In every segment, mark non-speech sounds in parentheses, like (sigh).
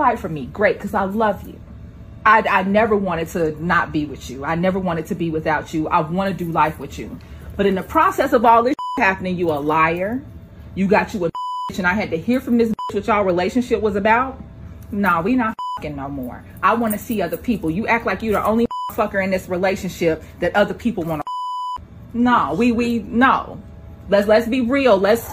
fight for me. Great, because I love you. I, I never wanted to not be with you. I never wanted to be without you. I want to do life with you. But in the process of all this (laughs) happening, you a liar. You got you a (laughs) and I had to hear from this what y'all relationship was about. Nah, we not (laughs) no more. I want to see other people. You act like you're the only fucker in this relationship that other people want to. No, we we no. Let's let's be real. Let's.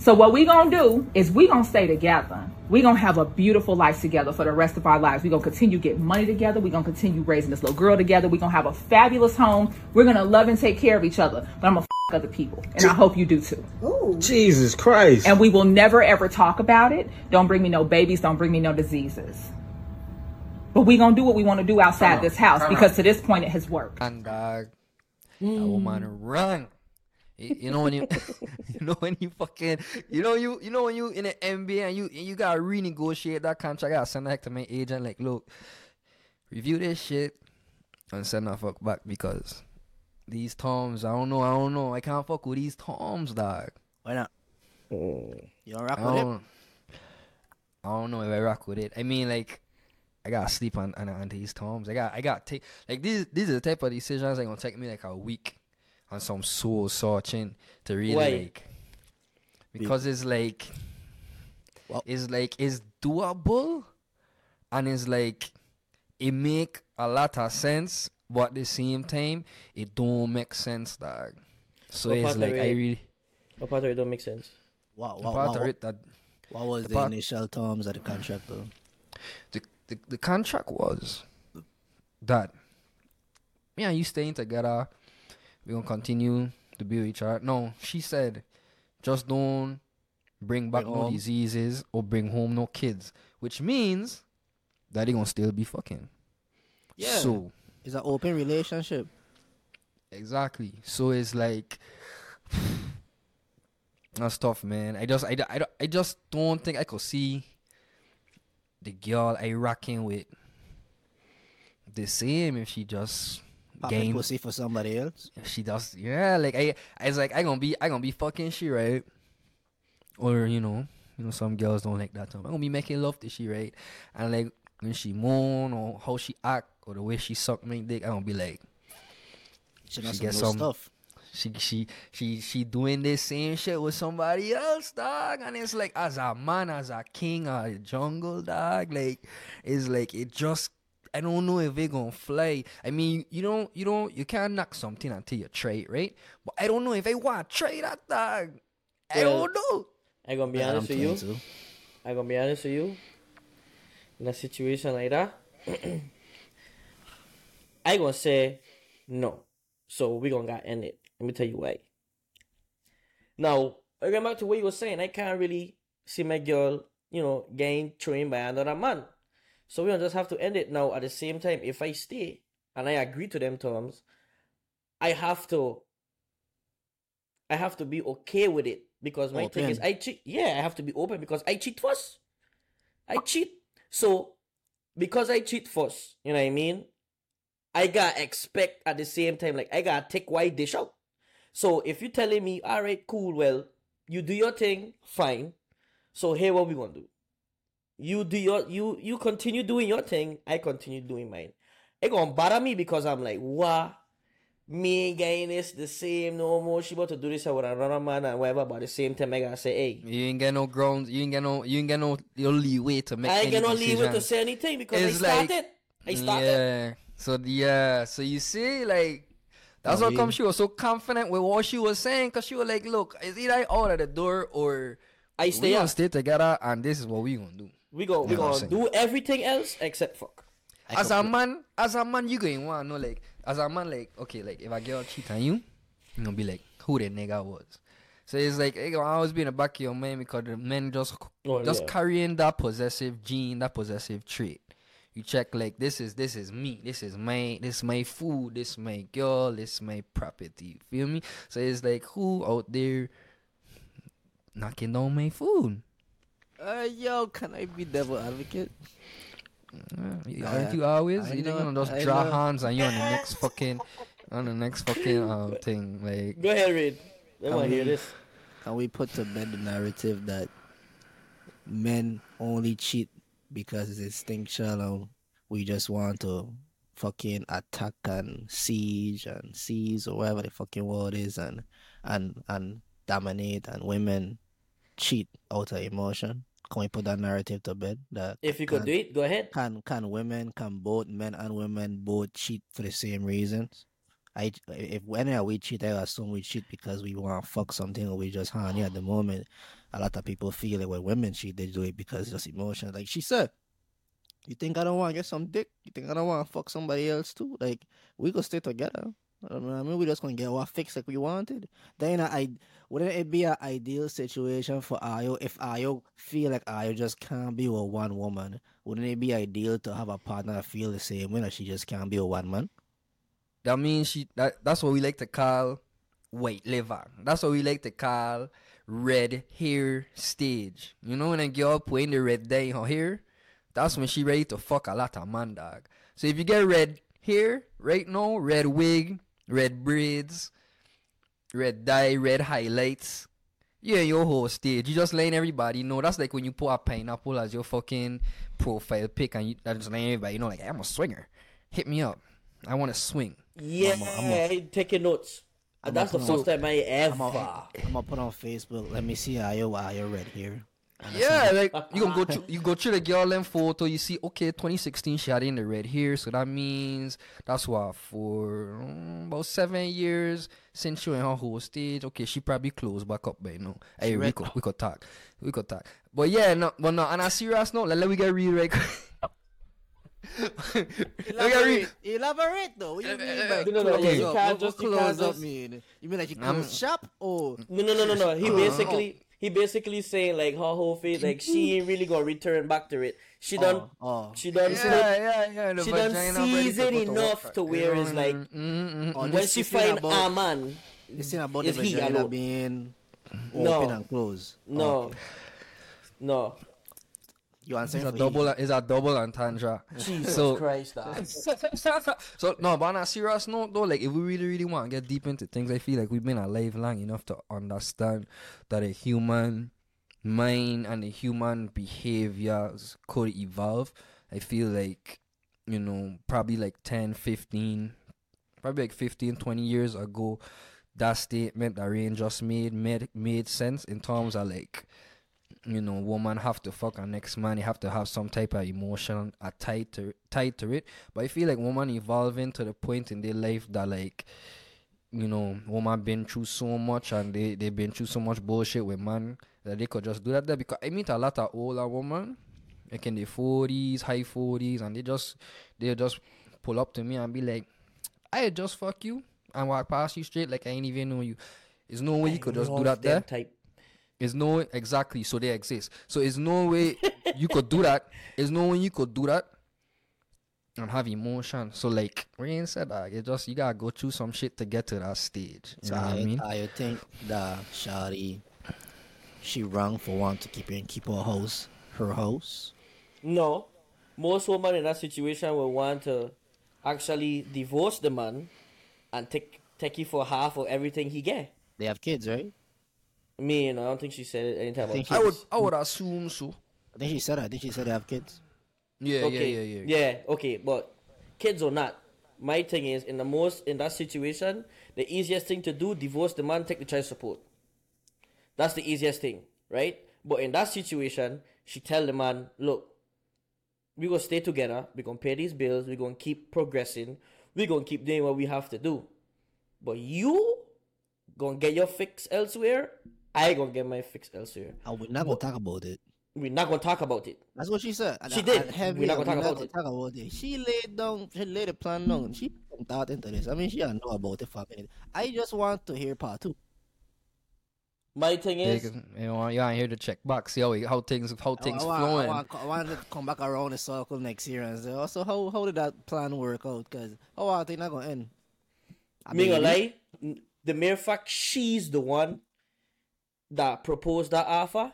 So what we gonna do is we gonna stay together. We gonna have a beautiful life together for the rest of our lives. We gonna continue getting money together. We gonna continue raising this little girl together. We gonna have a fabulous home. We're gonna love and take care of each other. But I'm gonna f- other people, and I hope you do too. Ooh. Jesus Christ! And we will never ever talk about it. Don't bring me no babies. Don't bring me no diseases. But we gonna do what we want to do outside this house because to this point it has worked. And dog, mm. a woman run. You know when you, (laughs) you know when you fucking, you know you, you know when you in the NBA and you you gotta renegotiate that contract. I gotta send that to my agent. Like, look, review this shit and send that fuck back because these toms, I don't know, I don't know, I can't fuck with these toms, dog. Why not? Mm. You don't rock I with don't, it? I don't know if I rock with it. I mean, like, I gotta sleep on, on, on these toms. I got I got take like these these are the type of decisions that gonna take me like a week on some soul searching to really Why? like because it's like Well- it's like it's doable and it's like it make a lot of sense but at the same time it don't make sense dog. So What it's part of like I really What part of it don't make sense? What, the what, part what, of it that what was the the, part- initial terms of the contract though? the, the, the contract was that me and you staying together, we're gonna continue to be with each other. No, she said, just don't bring back Bring no home. diseases or bring home no kids, which means that they gonna still be fucking. Yeah. So It's an open relationship. exactly. So it's like (sighs) that's tough, man. I just I, I, don't- I just don't think I could see the girl I rocking with the same if she just Popping game pussy for somebody else. if she does yeah like I I was like I gonna be I gonna be fucking she right or you know you know some girls don't like that term. I'm gonna be making love to she right and like when she moan or how she act or the way she suck my dick I'm gonna be like She She some get some- stuff. she she she she doing this same shit with somebody else, dog. And it's like as a man, as a king of the jungle, dog. Like it's like it just I don't know if it gonna fly. I mean, you don't you don't you can't knock something until you try it, right? But I don't know if I want to try that, dog. I Well, don't know. I gonna be Yeah, I'm honest with you. playing too. I gonna be honest with you. In a situation like that, (clears throat) I gonna say no. So we gonna got end it. Let me tell you why. Now, I'm going back to what you were saying, I can't really see my girl, you know, getting trained by another man. So we gonna just have to end it now. At the same time, if I stay and I agree to them terms, I have to. I have to be okay with it because my thing is I cheat. Yeah, I have to be open because I cheat first. I cheat. So because I cheat first, you know what I mean? I gotta expect at the same time, like I gotta take white dish out. So if you're telling me, all right, cool, well, you do your thing, fine. So here what we gonna do. You do your you you continue doing your thing, I continue doing mine. It gonna bother me because I'm like, what? Me ain't getting this the same no more. She about to do this with another man and whatever, but at the same time I gotta say, hey, You ain't get no grounds. You ain't get no. You ain't get no your leeway to make. I ain't get no leeway to say anything because It's I like- started. I started. Yeah. So yeah. So you see, like that's how come she was so confident with what she was saying, cause she was like, "Look, is either I out of the door or I stay we gonna stay together, and this is what we gonna do." We go we Yeah, gonna do everything else except fuck. I as a put- man, as a man, you going want know like, as a man, like, okay, like if a girl cheat on you, you gonna be like, who the nigga was. So it's like it gonna always be in the back of your mind because the men just Oh, just yeah. carrying that possessive gene, that possessive trait. You check like this is this is me, this is my this is my food, this is my girl, this is my property. You feel me? So it's like who out there knocking down my food? Uh, yo, can I be devil advocate? Uh, aren't you always? I you know, think gonna I draw know. hands and you on the next fucking on the next fucking um (laughs) thing like Go ahead, Reed. I Can wanna hear we- this. Can we put to bed the narrative that men only cheat because it's instinctual and we just want to fucking attack and siege and seize or whatever the fucking word is and and and dominate and women cheat out of emotion. Can we put that narrative to bed? That If you could do it, go ahead. can can women can both men and women both cheat for the same reasons? I if whenever we cheat, I assume we cheat because we want to fuck something or we just horny at the moment. A lot of people feel like when women cheat, they do it because it's just emotion. Like she said, you think I don't want to get some dick? You think I don't want to fuck somebody else too? Like we could stay together. I. I mean, we just gonna get our fix like we wanted. Then I wouldn't it be an ideal situation for Ayo if Ayo feel like Ayo just can't be with one woman? Wouldn't it be ideal to have a partner that feel the same way that she just can't be with one man? That means she. That, that's what we like to call white liver. That's what we like to call red hair stage. You know when a girl putting the red dye in her hair, that's when she ready to fuck a lot of man dog. So if you get red hair right now, red wig, red braids, red dye, red highlights. You in your whole stage. You just letting everybody know. That's like when you put a pineapple as your fucking profile pic and you that just letting everybody know like I'm a swinger. Hit me up. I want to swing. Yeah, I'm a- taking notes. I'm That's the first time I ever. I'm gonna, put on Facebook. Let me see how Ayo Ayo red here. Yeah, like (laughs) you gonna go through, you go through the girl and photo. You see, okay, 2016 she had in the red hair, so that means that's what for mm, about seven years since she in her whole stage. Okay, she probably closed back up by now. Hey, we red could we could talk, we could talk. But yeah, no, but no. On a serious note, let, let me get real right. (laughs) let me get real. elaborate though. What do you mean by No, no, no, close yeah, you up? can't just- what you close can't up just- mean? You mean like you I'm- shop or No, no, no, no, no. He Uh-huh. basically he basically saying like her whole face, like she (laughs) ain't really gonna return back to it. She done, Oh, oh. she done, Yeah, slip- yeah, yeah. the she done vagina ready season enough to where it's like Mm, mm, mm, Oh, when she find about- a man, This thing about Is the he vagina alone? being No. open and closed. no, Oh, no. You answering It's a for double. It's a double entendre. (laughs) Jesus So- Christ, dog. so no, but on a serious note though, like if we really, really want to get deep into things, I feel like we've been alive long enough to understand that a human mind and the human behaviors could evolve. I feel like, you know, probably like 10, 15, probably like 15, 20 years ago, that statement that Rain just made made made sense in terms of like you know, woman have to fuck her next man, you have to have some type of emotion uh, tied to tied to it. But I feel like woman evolving to the point in their life that like you know, woman been through so much and they they been through so much bullshit with man that they could just do that there because I meet a lot of older women like in their forties, high forties, and they just they just pull up to me and be like, I just fuck you and walk past you straight like I ain't even know you. There's no way you could just do that there. Type. There's no exactly so they exist. So there's no way you could do that. There's no way you could do that and have emotion. So like Rain said ah, that it just you gotta go through some shit to get to that stage. You So know what I I, mean? I think that Shadi, she wrong for want to keep her keep her house, her house. No, most women in that situation will want to actually divorce the man and take take you for half of everything he get. They have kids, right? Me, you I don't think she said it anytime about think kids. I would I would assume so. I think she said. I think she said they have kids. Yeah, okay, yeah, yeah, yeah. yeah, okay, but kids or not, my thing is in the most in that situation, the easiest thing to do, divorce the man, take the child support. That's the easiest thing, right? But in that situation, she tell the man, look, we gonna stay together, we gonna pay these bills, we gonna keep progressing, we gonna keep doing what we have to do. But you gonna get your fix elsewhere, I gonna get my fix elsewhere. And we're not gonna talk about it. We're not gonna talk about it. That's what she said. She and did. heavy, We're not gonna talk we're about it. talk about it. She laid down. She laid a plan down. She put thought into this. I mean, she don't know about it. Fucking it. I just want to hear part two. My thing Yeah, is 'cause, you know, you ain't here to check box, see how how things how things I, want, flowing. I, want, I want to come back around the circle next year and say, also, how how did that plan work out? Because how are things not gonna end? I Me gonna mean, lie, n- the mere fact she's the one that proposed that offer,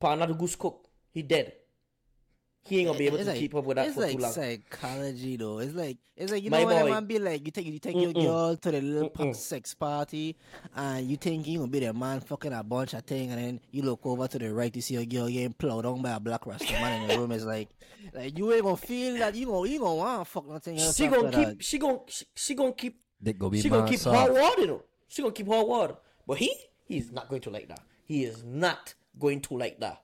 Partner the goose cook, he dead. he ain't gonna be able It's to like- keep up with that it's for like too long. psychology though. It's like it's like you My know when a boy. man be like you take you take your Mm-mm. girl to the little punk sex party and you think you gonna be the man fucking a bunch of thing and then you look over to the right you see a girl getting plowed on by a black rasta man in the room. It's like like you ain't gonna feel that you gonna you gonna want fuck nothing else. She gonna keep. that. She gonna. She, she gonna keep. They go be She gonna keep soft. hot water. You know. She gonna keep hot water. But he, he's not going to like that. He is not going to like that.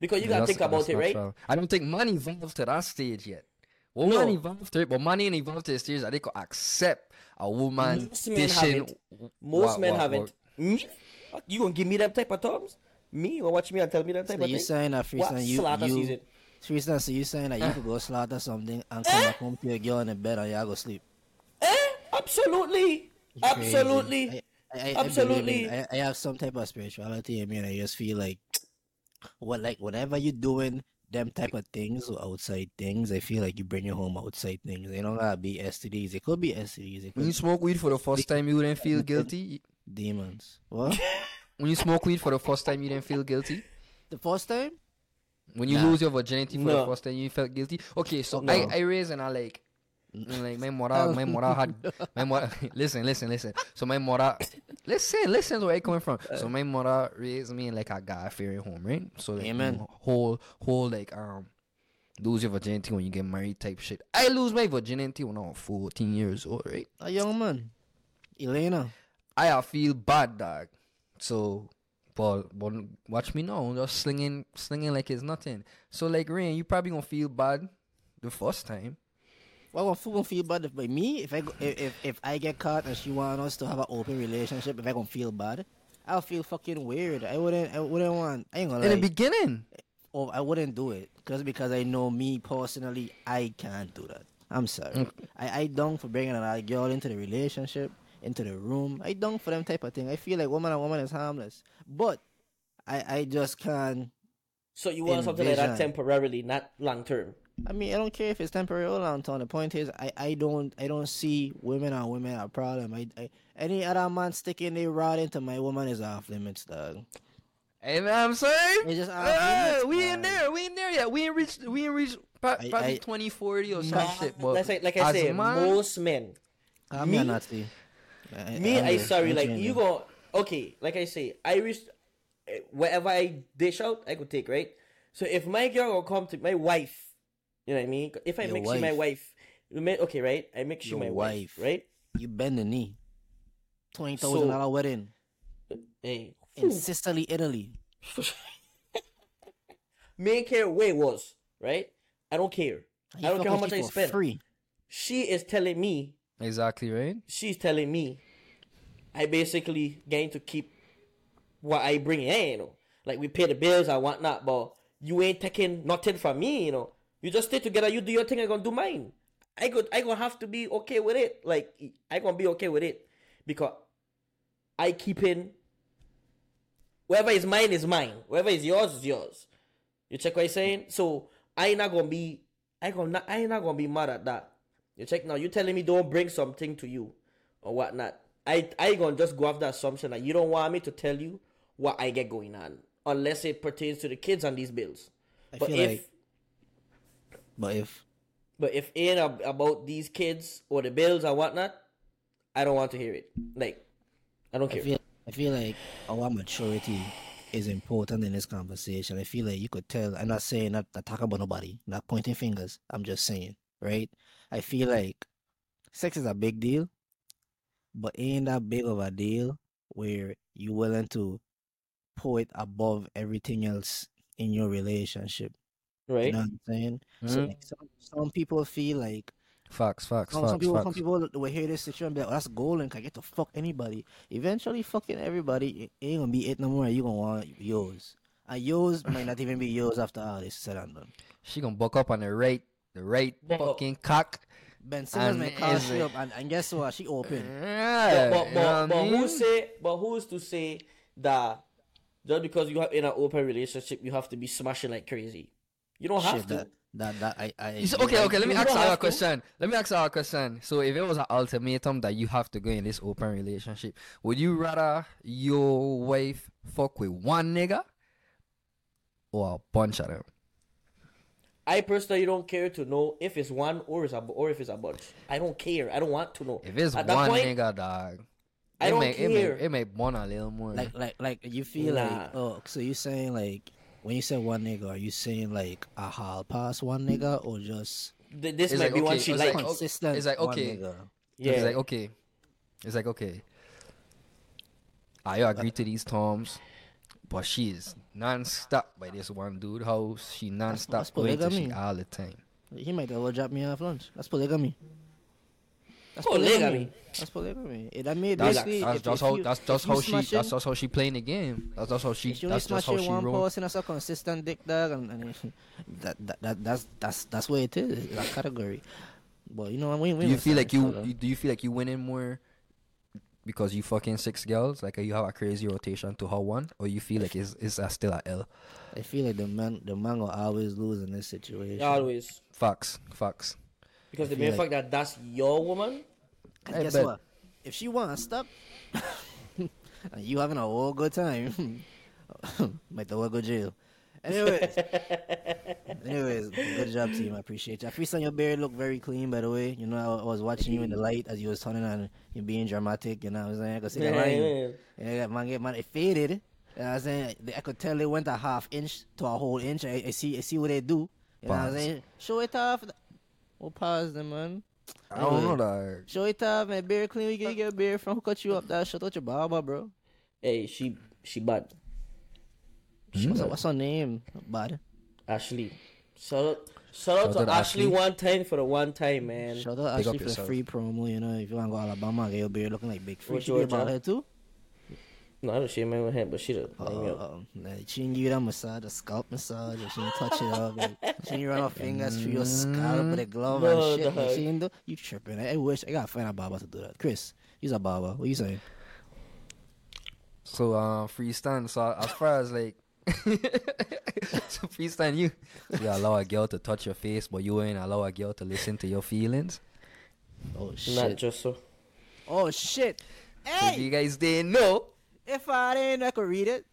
Because you Yeah, gotta that's- think about it, right? natural. I don't think money evolved to that stage yet. Well, No. money evolved to it, but money ain't evolved to the stage that they could accept a woman Most men dishing. haven't. Most what- men what- haven't. what- Me? You gonna give me that type of terms? Me? Or watch me and tell me that type So of you thing? saying that What you slaughter you season? freestyle so you saying that you could go slaughter something and come back home to your girl in the bed and y'all go sleep. Eh? Absolutely. Absolutely. I, I, I, Absolutely. I, in- I, I have some type of spirituality I mean, I just feel like, what like whatever you're doing, them type of things or outside things, I feel like you bring your home outside things. They don't gotta be STDs. It could be STDs. It When you smoke weed for the first time, you wouldn't feel (laughs) guilty. demons. What? (laughs) When you smoke weed for the first time, you didn't feel guilty. the first time? When you Nah. lose your virginity for the first time, you felt guilty. Okay, so No. I I raised and I like. And, Like my mother, my mother had my mother. listen, listen, listen. So my mother, listen, listen to where I coming from. So my mother raised me in like a God fearing home, right? So like, you Amen. know, whole whole like um lose your virginity when you get married type shit. I lose my virginity when I was fourteen years old, right? A young man, Elena. I uh, feel bad, dog. So, but but watch me now, just slinging slinging like it's nothing. So like Rain, you probably gonna feel bad the first time. Well, I'm gonna feel bad if by me if I go, if, if if I get caught and she want us to have an open relationship. If I gonna feel bad, I'll feel fucking weird. I wouldn't. I wouldn't want. I ain't gonna In lie. the beginning, oh, I wouldn't do it just because I know me personally, I can't do that. I'm sorry. Mm. I I don't for bringing another girl into the relationship, into the room. I don't for them type of thing. I feel like woman and woman is harmless, but I I just can't. So you want something like that temporarily, not long term. I mean, I don't care if it's temporary or long term. The point is, I, I don't I don't see women and women a problem. I, I any other man sticking their rod into my woman is off limits, dog. hey man, I'm saying, It's just off Hey, limits, we in man. there, we in there yet. We ain't reached, we ain't reached pro- I- probably I- 2040 or some shit. But That's like, like I as a said, man, most men. I'm Me- a Nazi. I, Me, I'm I sorry, like you go okay, like I say, I eh, whatever I dish out, I could take, right? So if my girl will come to my wife, you know what I mean? If I Your make she my wife. wife, you may- okay, right? I make she Your my wife, wife. right? You bend the knee. Twenty thousand dollar wedding Hey, in Sicily, Italy. (laughs) me ain't care where it was, right? I don't care. You I don't care how much I for spend. Free. She is telling me, exactly right. she's telling me, I basically going to keep what I bring in, you know. Like we pay the bills and whatnot, but you ain't taking nothing from me, you know. You just stay together, you do your thing, I gonna do mine. I could I gonna have to be okay with it. Like I gonna be okay with it. Because I keep in whatever is mine is mine. Whatever is yours is yours. You check what I'm saying? So I not gonna be I gonna not, I ain't not gonna be mad at that. You check now, you telling me don't bring something to you or whatnot. I I gonna just go off the assumption that you don't want me to tell you what I get going on. Unless it pertains to the kids on these bills. I but feel if like- But if but if it ain't about these kids or the bills or whatnot, I don't want to hear it. Like I don't I care. feel I feel like our maturity is important in this conversation. I feel like you could tell. I'm not saying not, not talk about nobody, not pointing fingers. I'm just saying, right? I feel like sex is a big deal, but ain't that big of a deal where you willing to put it above everything else in your relationship. You know what I'm saying? So Mhm. like, some, some people feel like Facts, facts, some, facts, some people, some facts. people will hear this situation and be like, oh, that's golden. Can I get to fuck anybody? Eventually, fucking everybody it ain't gonna be it no more. You gonna want yours. And yours might not even be yours after all this is said and done. She gonna buck up on the right, the right Buck up. fucking cock. Ben Simmons And may call she up, and, and guess what? She open. Yeah, but but, you know but, but I mean? who say but who's to say that just because you have in an open relationship you have to be smashing like crazy? You don't have Shit, to. that, that, that, I, I. You say- okay, okay. Let me ask don't you a have to. question. Let me ask you a question. So, if it was an ultimatum that you have to go in this open relationship, would you rather your wife fuck with one nigga or a bunch of them? I personally don't care to know if it's one or it's a or if it's a bunch. I don't care. I don't want to know. If it's At that one point, nigga, dog. I it don't make, It care. make, it may one a little more. Like like like you feel Nah. like oh so you're saying like when you say one nigga are you saying like a hall pass one nigga or just th- this It's might like, be one okay, she like. like, okay, consistent it's like, one okay. nigga? yeah. It's like okay. It's like okay. I agree to these terms, but she is non-stop by this one dude house. She non-stop that's going to she all the time. He might as well drop me off lunch. That's polygamy. That's Polygamy. That's polygamy. It, I mean, That's, basically, that's if- just if how you- that's just how she smashing- that's just how she playing the game. That's just how she If you only that's just how smashing she one roll. person, that's a consistent dick dog, and, and (laughs) that, that that that's that's that's what it is. It's a category. But you know, we, we Do you feel like you, you do you feel like you winning more because you fucking six girls? Like you have a crazy rotation to her one, or you feel like it's it's a still a L? I feel like the man the man will always lose in this situation. Always. Facts, facts. Because the feel mere like- fact that that's your woman, And I guess bet. what? If she wants to stop, (laughs) you having a whole good time, (laughs) might the well go jail. Anyways, (laughs) anyways, good job, team. I appreciate you. I feel your beard look very clean, by the way. You know, I, I was watching you in the light as you was turning on, you being dramatic. You know what I'm saying? I could see the Yeah, line. yeah. Yeah, man, get man, it faded. You know what I'm saying? I could tell it went a half inch to a whole inch. I, I see, I see what they do. You know what I'm saying? Show it off. Oh, pause them, man. I don't know Anyway. that. Show it off, man. Beard clean. We get, get a beard from who cut you up. That shut out your barber, bro. hey, she she bad. What's, hmm? what's her name? Bad. Ashley. Shout out, shout out Shout to to Ashley Ashley. one time for the one time, man. Shout out Big up Ashley for the free promo. You know, if you want to go Alabama, get your beard looking like big free. What She you be want, about John? her too. No, I don't shave my head, but she done. Uh, hang nah, she didn't give you that massage, a scalp massage, she didn't touch it up. Like, she didn't run her fingers through your scalp with a glove No, and shit. Like, dog. she didn't do. You tripping? I, I wish I gotta find a barber to do that. Chris, he's a barber. What you saying? So uh, freestyle. So as far as like, (laughs) so freestyle, you you allow a girl to touch your face, but you ain't allow a girl to listen to your feelings. Oh Not shit! just so. Oh shit! So if Hey, you guys didn't know, if I didn't, I could read it.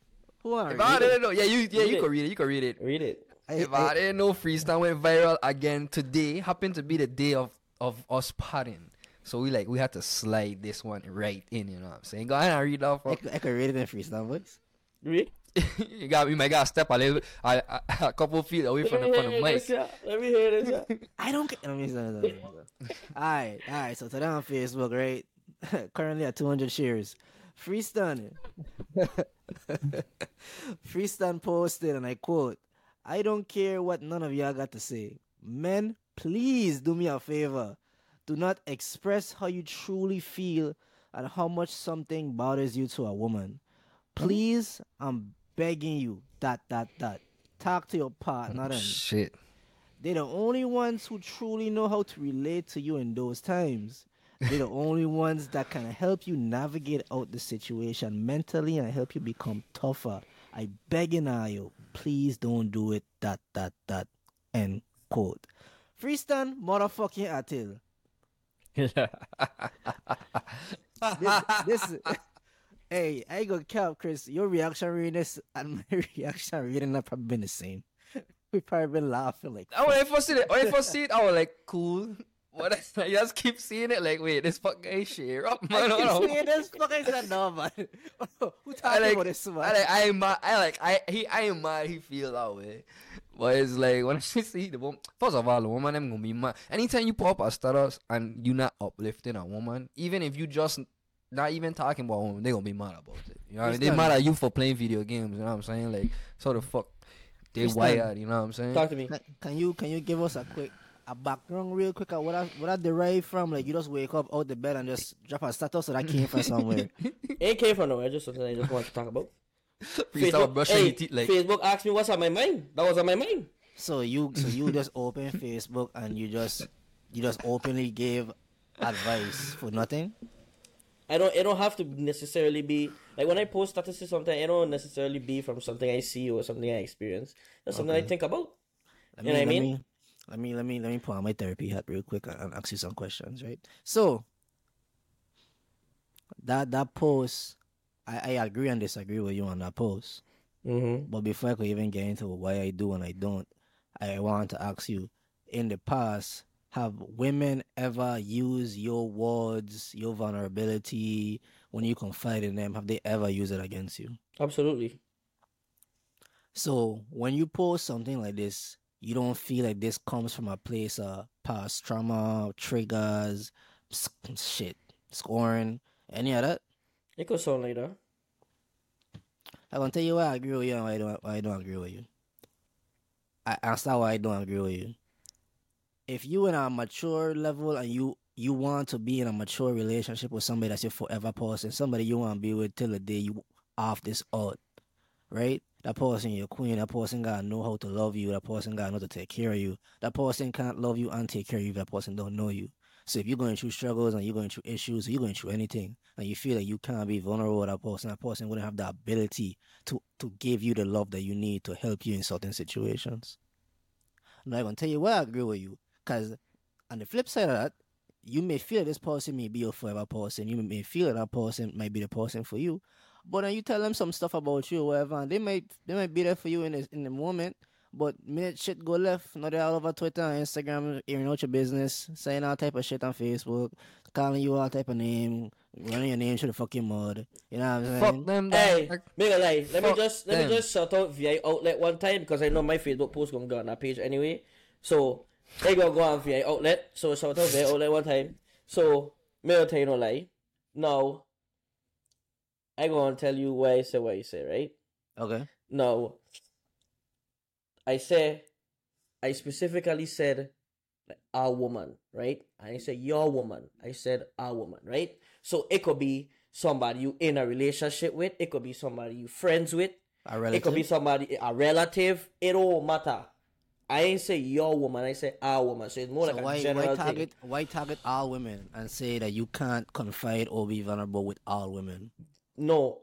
Who want to if I didn't know, yeah, you yeah Read you it. can read it. You can read it. Read it. If I- I didn't know freestyle went viral again today, happened to be the day of of us partying. So we like we had to slide this one right in, you know what I'm saying? Go ahead and read off. I, could, I could read it in freestyle voice. Read. (laughs) you got you might gotta step a little a, a, a couple feet away from the front of the mic. Let me hear this. (laughs) I don't care. Let me say that. Alright, alright. So today on Facebook, right? (laughs) Currently at 200 shares. Freestone. (laughs) Freestone posted, and I quote, I don't care what none of y'all got to say. Men, please do me a favor. Do not express how you truly feel and how much something bothers you to a woman. Please, I'm begging you. Dot, dot, dot. Talk to your partner and Shit. they're the only ones who truly know how to relate to you in those times. They're the only ones that can help you navigate out the situation mentally and help you become tougher. I beg you now, you, please don't do it. That that that end quote. Freestone motherfucking Atil. (laughs) This, this (laughs) hey, I ain't gonna cap, Chris. Your reaction reading this and my (laughs) reaction reading that probably been the same. We probably been laughing like oh, I when I first see it, when I see it, I was like, cool. But I just keep seeing it like, wait, this fuck guy share up, oh, man. I hold keep oh, on. saying this fucking said no, man. Who I talking like, about this, man? I like, I am mad. I like, I he, I am mad. He feel that way, but it's like when I (laughs) see the woman. First of all, the woman them gonna be mad. Anytime you pop up a status and you're not uplifting a woman, even if you just not even talking about woman, they gonna be mad about it. You know, what I mean? they mad at you for playing video games. You know what I'm saying? Like, so the fuck, they Understand. wired. You know what I'm saying? Talk to me. Can- Can you can you give us a quick a background real quick? of What I what I derive from? Like you just wake up out the bed and just drop a status, so that came from somewhere. (laughs) It came from nowhere. Just something I just want to talk about. (laughs) Freestyle brushing hey, your teeth like. Facebook asked me what's on my mind. That was on my mind. so you so you just open Facebook and you just you just openly gave advice for nothing. I don't. It don't have to necessarily be like when I post statuses. Sometimes it don't necessarily be from something I see or something I experience. That's something I think about. Let You know what I let mean? Me, let me let me let me put on my therapy hat real quick and, ask you some questions, right? So that that post, I, I agree and disagree with you on that post. Mm-hmm. But before I could even get into why I do and I don't, I want to ask you: in the past, have women ever used your words, your vulnerability when you confide in them? Have they ever used it against you? Absolutely. So when you post something like this, you don't feel like this comes from a place of past trauma, triggers, shit, scoring, any of that. It could sound like that. I'm gonna tell you why I agree with you and why I don't why I don't agree with you. I understand why I don't agree with you. If you in a mature level and you you want to be in a mature relationship with somebody that's your forever person, somebody you want to be with till the day you off this earth, right? That person your queen. That person gotta know how to love you. That person gotta know to take care of you. That person can't love you and take care of you. That person don't know you. So if you're going through struggles and you're going through issues, you're going through anything, and you feel like you can't be vulnerable with that person, that person wouldn't have the ability to to give you the love that you need to help you in certain situations. Now I'm gonna tell you why I agree with you, because on the flip side of that, you may feel this person may be your forever person. You may feel that person might be the person for you, but then you tell them some stuff about you or whatever, and they might they might be there for you in the, in the moment. But minute shit go left, now they're all over Twitter and Instagram, airing out your business, saying all type of shit on Facebook, calling you all type of name, running your name through the fucking mud. You know what I'm saying? Fuck them. Hey, dog. make a lie. Let me just let them. me just shout out VI Outlet one time because I know my Facebook post gonna go on that page anyway. So they gonna go on VI Outlet. So shout out VI Outlet one time. So me will tell you no lie. Now I gonna tell you why I say what I say, right? Okay. No. I say I specifically said a woman, right? And I said your woman. I said a woman, right? So it could be somebody you in a relationship with. It could be somebody you friends with. A relative. It could be somebody a relative. It don't matter. I ain't say your woman. I say a woman. So it's more So like why, a general why thing. target why target all women and say that you can't confide or be vulnerable with all women? No.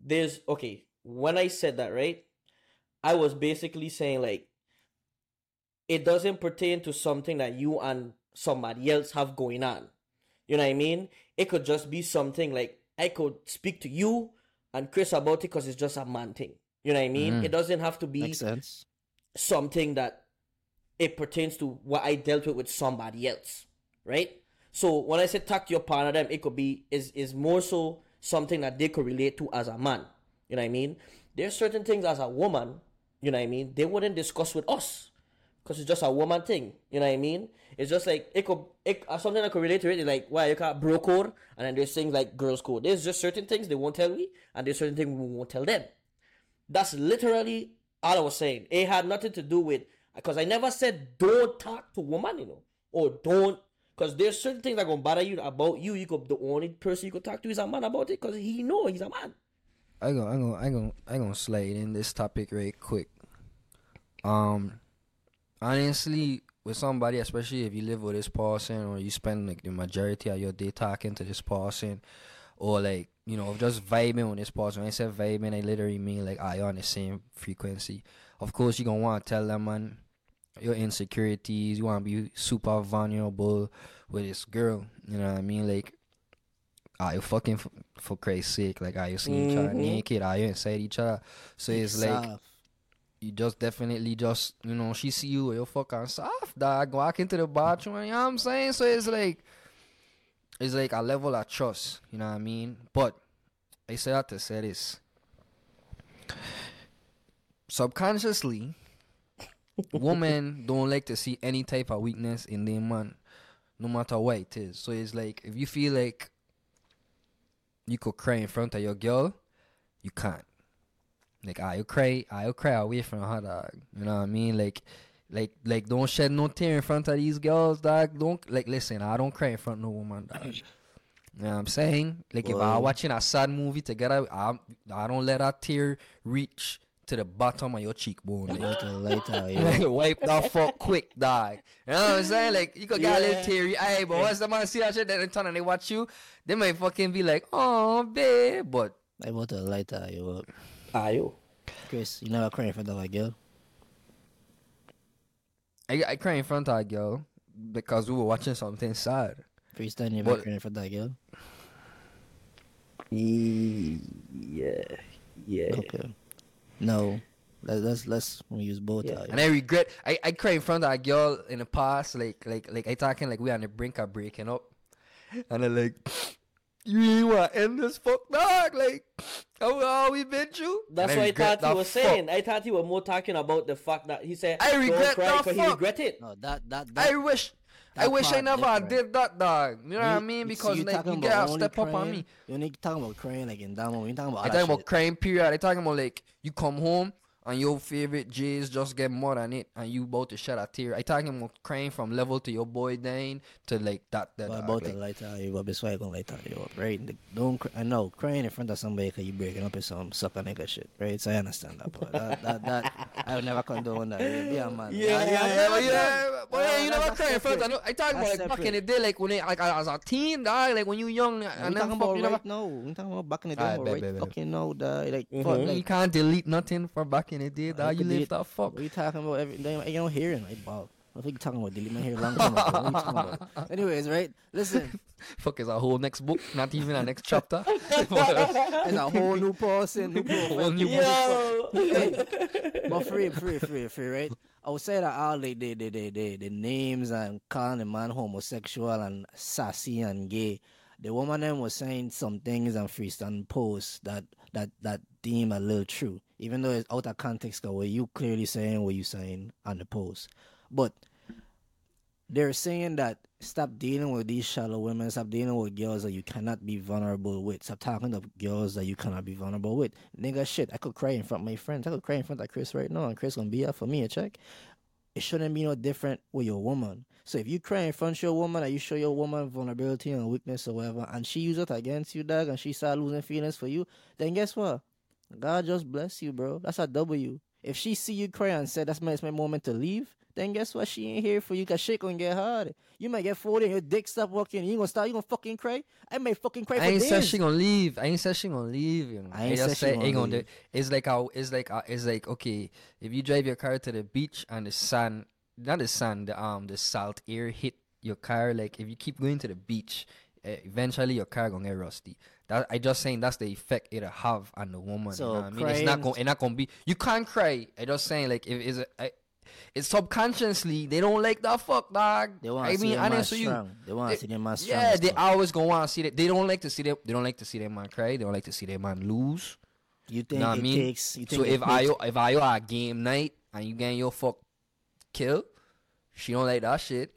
There's okay. When I said that, right? I was basically saying like it doesn't pertain to something that you and somebody else have going on. You know what I mean? It could just be something like I could speak to you and Chris about it because it's just a man thing. You know what I mean? Mm. It doesn't have to be Makes sense. something that it pertains to what I dealt with with somebody else, right? So when I said talk to your partner, them it could be is is more so something that they could relate to as a man. You know what I mean? There's certain things as a woman, you know what I mean, they wouldn't discuss with us because it's just a woman thing. You know what I mean? It's just like it could it uh, something I could relate to it. Is like why you call it bro code, and then there's things like girls code. There's just certain things they won't tell me, and there's certain things we won't tell them. That's literally all I was saying. It had nothing to do with because I never said don't talk to woman, you know, or don't because there's certain things that gonna bother you about you. You could the only person you could talk to is a man about it because he know he's a man. I go, I go, I go, I gonna slide in this topic right quick. Um, honestly, with somebody, especially if you live with this person or you spend like the majority of your day talking to this person, or like you know just vibing with this person. When I say vibing, I literally mean like you on the same frequency? Of course, you gonna want to tell them man your insecurities. You want to be super vulnerable with this girl. You know what I mean? Like are you fucking for, for Christ's sake? Like, are you seeing each other Mhm. naked? Are you inside each other? So it's like Soft. you just definitely just you know she see you you're fucking soft dog walk into the bathroom you know what I'm saying so it's like it's like a level of trust you know what I mean but I say that to say this subconsciously women don't like to see any type of weakness in their man no matter what it is so it's like if you feel like you could cry in front of your girl you can't like ah, I'll cry, ah, I'll cry away from her dog. You know what I mean? Like, like, like, don't shed no tear in front of these girls, dog. Don't like listen. I don't cry in front of no woman, dog. You know what I'm saying? Like if I Well- watching a sad movie together, I I don't let a tear reach to the bottom of your cheekbone. Like, Later, later, (laughs) yeah. like, wipe that fuck quick, dog. You know what I'm saying? Like you could get a little Yeah. teary eye, but once the man see that shit, then they turn and they watch you, they might fucking be like, oh babe, but I want a lighter, ah, yo. Ayo. Chris, you never cry in front of a girl. I I cry in front of a girl because we were watching something sad. First time you ever But- cry in front of a girl. Yeah. Yeah. Okay. No. Let's let's let's we use both. Yeah. And I regret. I, I cry in front of a girl in the past, like like like I talking like we on the brink of breaking up, and I like, (sniffs) you really want to end this fuck dog? Like, how how we been through? That's And what I thought he the was fuck. saying. I thought he was more talking about the fact that he said, I regret don't cry the because he fuck. regret it. No, that that, that I wish. I wish I never different. did that, dog. You know what I mean? Because you like you about gotta only step up on me. You ain't talking about crying like in that moment. You talking about I other talking about shit. crime period. I talking about like you come home and your favorite J's just get more than it and you about to shed a tear. I talking about crying from level to your boy Dane to like that. that But about like, to light out you up, that's why I gonna light out you up, right? Don't cry, I know crying in front of somebody because you breaking up is some sucker nigga shit, right? So I understand that, but that that, that I would never condone that. Yeah, be a man. Yeah, Yeah, yeah, yeah, yeah, but yeah, you that's never cry in front. I, know, I talking about like back in separate. the day, like when they, like as a teen, dog, like when you young We and then talking fuck, about you right never. now. We talking about back in the day. Alright, right bet, bet. fucking now, dog. Like, fuck, Mhm. You like can't delete nothing from back in the day, dog. You could live that fuck. What you talking about? Every you don't hear it. Like, wow. I think you talking about delete my hair long time ago. What you talking about? (laughs) Anyways, right? Listen, (laughs) Fuck is a whole next book, not even a next chapter. (laughs) it's a whole new person, new Whole new Yo. But free, free, free, free, right? I would say that all the the the the, the, the names and calling a man homosexual and sassy and gay. The woman them was saying some things and freestyle posts that that that deem a little true, even though it's out of context. Cause what you clearly saying what you saying on the post, but they're saying that stop dealing with these shallow women, stop dealing with girls that you cannot be vulnerable with, stop talking to girls that you cannot be vulnerable with. Nigga, shit, I could cry in front of my friends. I could cry in front of Chris right now, and Chris gonna be up for me a check. It shouldn't be no different with your woman. So if you cry in front of your woman and you show your woman vulnerability and weakness or whatever, and she use it against you, dog, and she start losing feelings for you, then guess what? God just bless you, bro. That's a W. If she see you cry and said that's my, it's my moment to leave, then guess what? She ain't here for you because shit gonna get hard. You might get 40 and your dick stop working. You gonna start, you gonna fucking cry? I might fucking cry for I ain't days. said she gonna leave. I ain't said she gonna leave. You know. I ain't just said she gonna ain't gonna do. leave. It's like how it's like it's like okay, if you drive your car to the beach and the sun, not the sun, the um the salt air hit your car. Like if you keep going to the beach, eventually your car gonna get rusty. That I just saying that's the effect it'll have on the woman. So you know what I mean, it's not gonna it's not gonna be. You can't cry. I just saying like if it's a. I, it's subconsciously they don't like that fuck dog. They want I to see mean, them man honest with you, strong. They want to see them man strong. yeah, they always gonna want to see that. They don't like to see them. They don't like to see their man cry. They don't like to see their man lose. You think know it what I mean? takes? You So think it if I if I you are game night and you getting your fuck killed, she don't like that shit.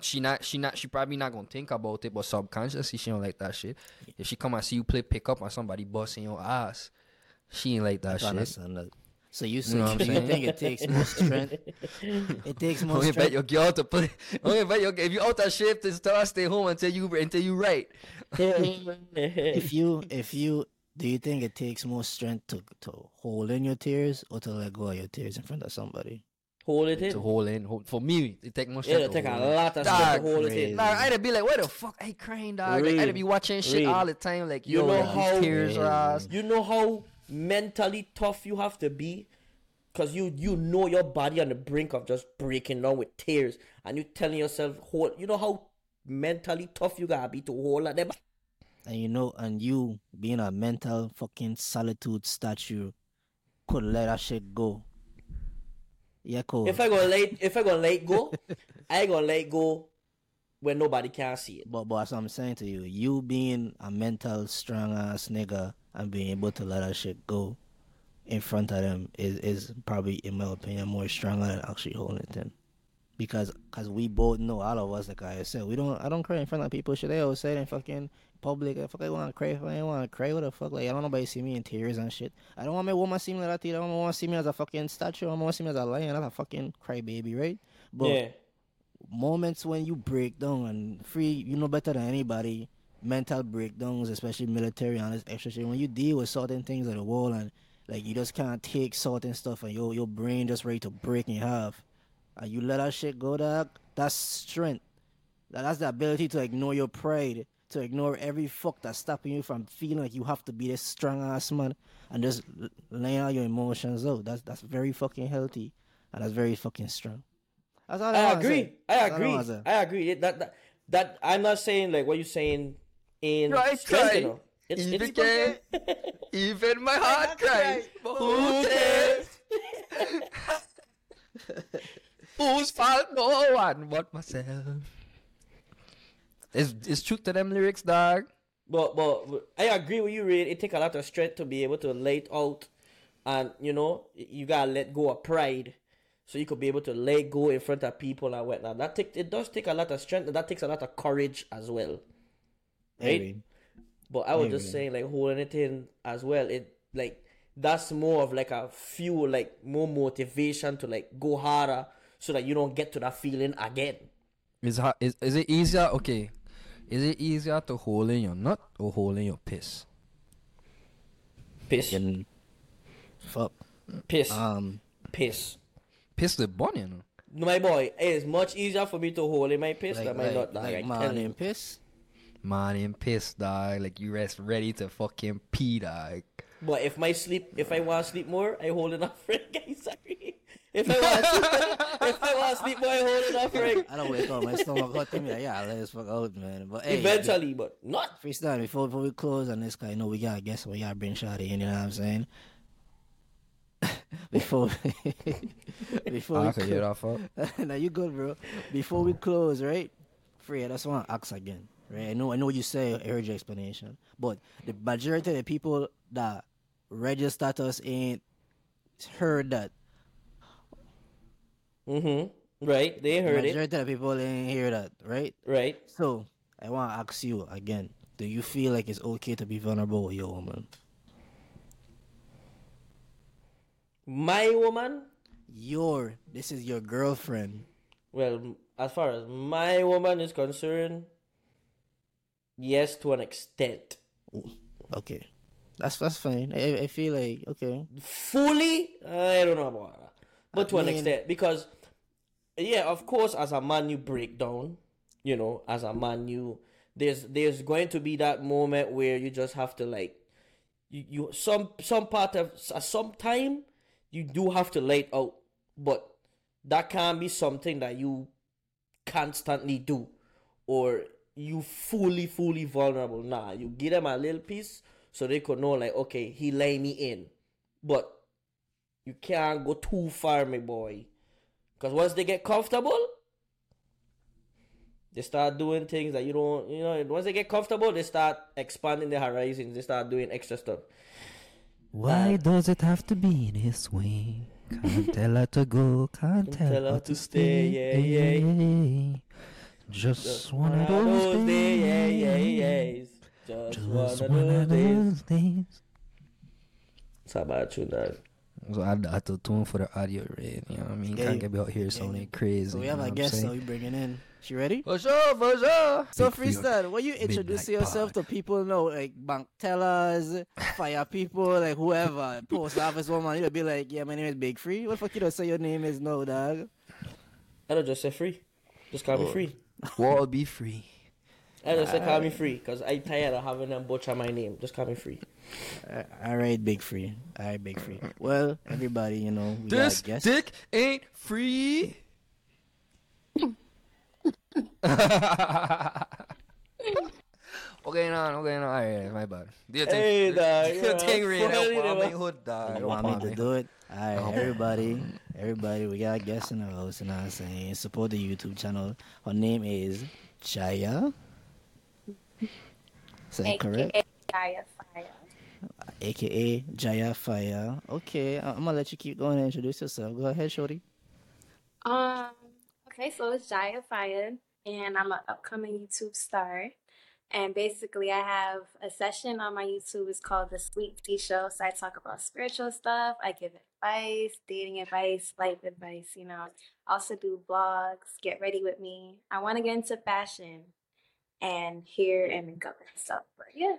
She not she not she probably not gonna think about it, but subconsciously she don't like that shit. If she come and see you play pickup and somebody busting your ass, she ain't like that shit. that. So you, know (laughs) what I'm so you think it takes more (laughs) strength? It takes more Don't bet your girl to play. (laughs) Don't bet your if you out that shift, just tell her stay home until you until you right. if you if you do you think it takes more strength to to hold in your tears or to let go of your tears in front of somebody? Hold it To in. hold in, hold, for me, it take more It'll strength. take to a hold lot of Dog, stuff to hold it in. Like, I'd be like, where the fuck I crying, dog? Like, I'd Real. be watching shit Real. all the time. Like, You yo, know like, how- tears are ass. You know how mentally tough you have to be? Because you, you know your body on the brink of just breaking down with tears. And you telling yourself, hold. You know how mentally tough you gotta be to hold at them? And you know, and you being a mental fucking solitude statue could let that shit go. Yeah, cool. If I gonna let (laughs) if I gonna let go, I gonna let go when nobody can see it. But, but that's what I'm saying to you. You being a mental strong ass nigga and being able to let that shit go in front of them is, is probably, in my opinion, more stronger than actually holding it in. Because cause we both know, all of us, like I said, we don't, I don't cry in front of people. Should they always say it in fucking public? If I want to cry, if I want to cry, what the fuck? Like, I don't nobody see me in tears and shit. I don't want my woman see me like that. I don't want to see me as a fucking statue. I don't want to see me as a lion, as a fucking crybaby, right? But yeah. moments when you break down and free, you know better than anybody. Mental breakdowns, especially military and this extra shit. When you deal with certain things at the wall and like you just can't take certain stuff and your your brain just ready to break in half, and you let that shit go, dog. That's strength. That- That's the ability to ignore your pride, to ignore every fuck that's stopping you from feeling like you have to be this strong ass man and just l- laying out your emotions out. That's that's very fucking healthy and that's very fucking strong. That's all I, I wanna agree. say. I agree. wanna say. I agree. That, that that I'm not saying like what you're saying in Right, strength, you know. It's, Even it's can- (laughs) Even my heart cries. But who cares? (laughs) Whose fault? No one but myself. It's, it's truth to them lyrics, dog. But, but but I agree with you, Ray. It take a lot of strength to be able to lay it out, and you know you gotta let go of pride, so you could be able to lay go in front of people and whatnot. That take it does take a lot of strength, and that takes a lot of courage as well. Right? Maybe. But I was Yeah, just yeah. saying, like holding it in as well. It like that's more of like a fuel, like more motivation to like go harder, so that you don't get to that feeling again. Is, ha- is is it easier? Okay, is it easier to hold in your nut or hold in your piss? Piss, Getting fuck. piss, Um, piss. Piss the bun, you know. No, my boy, it is much easier for me to hold in my piss like, than my like, nut. dog, like I man tell you. and piss. Man, I'm pissed, dog. Like you rest ready to fucking pee, dog. But if my sleep, if I want to sleep more, I hold it up, friend. Guys, sorry. If I want to sleep, if I want to sleep more, I hold it up, friend. I don't wake up, my stomach hurt to me. Like, yeah, let us fuck out, man. But hey, Eventually, but not. freestyle before before we close on this guy. You know we gotta guess we gotta bring Shotty in. You know what I'm saying? before (laughs) before we I could get close, off up. now you good, bro. Before we close, right? Free. I just want to ask again, right? I know I know you say. I heard your explanation, but the majority of the people that register us ain't heard that. Mm-hmm. Right? They heard it. majority of people ain't hear that, right? Right? So I want to ask you again: Do you feel like it's okay to be vulnerable with your woman? My woman, Your this is your girlfriend. well, as far as my woman is concerned, yes, to an extent. Okay, that's that's fine. I, I feel like okay. Fully, I don't know about that. But to an extent, because, yeah, of course, as a man, you break down. You know, as a man, you there's there's going to be that moment where you just have to like, you, you some some part of some time you do have to let out, but that can't be something that you constantly do or you fully fully vulnerable nah you give them a little piece so they could know like okay he lay me in but you can't go too far my boy because once they get comfortable they start doing things that you don't you know once they get comfortable they start expanding their horizons they start doing extra stuff Why does it have to be this way? Can't (laughs) tell her to go, can't tell, her to stay. yeah, yeah. yeah. Just one of those days. yeah, yeah, yes. Just, Just one one of of those days. those days. It's about you, dog. So I had to tune for the audio rate, you know what I mean? Yeah, Can't get me out here sounding crazy. So we you have know a guest that saying? we bringing in. She ready? For sure, for sure. So Big for your freestyle, what you introduce black yourself to people know, like bank tellers, fire people, like whoever, (laughs) post office woman, you'll be like, yeah, my name is Big Free. What the fuck you don't say your name is no dog? I don't just say free. Just call me free. World be free. I just say call me free because I'm tired of having them butcher my name. Just call me free. Uh, all right, Big Free. All right, Big Free. Well, everybody, you know, we This got guests. dick ain't free. (laughs) okay, no, okay, no. Alright, my bad. Do your thing. Hey, dog, Do your you're thing, Ray. funny, Help dog. my hood, dog. You want me to do it? All right, everybody, everybody, we got guests in the house, and I'm saying support the YouTube channel. Her name is Chaya. Is that correct? AKA Jaya Fire. AKA JaiyaFiyah. Okay, I'm gonna let you keep going and introduce yourself. Go ahead, Shorty. Um, okay, so it's JaiyaFiyah, and I'm an upcoming YouTube star. And basically, I have a session on my YouTube. It's called The Sweet Tea Show. So I talk about spiritual stuff. I give advice, dating advice, life advice. You know, I also do blogs. Get ready with me. I want to get into fashion and hair and makeup and stuff. But yeah.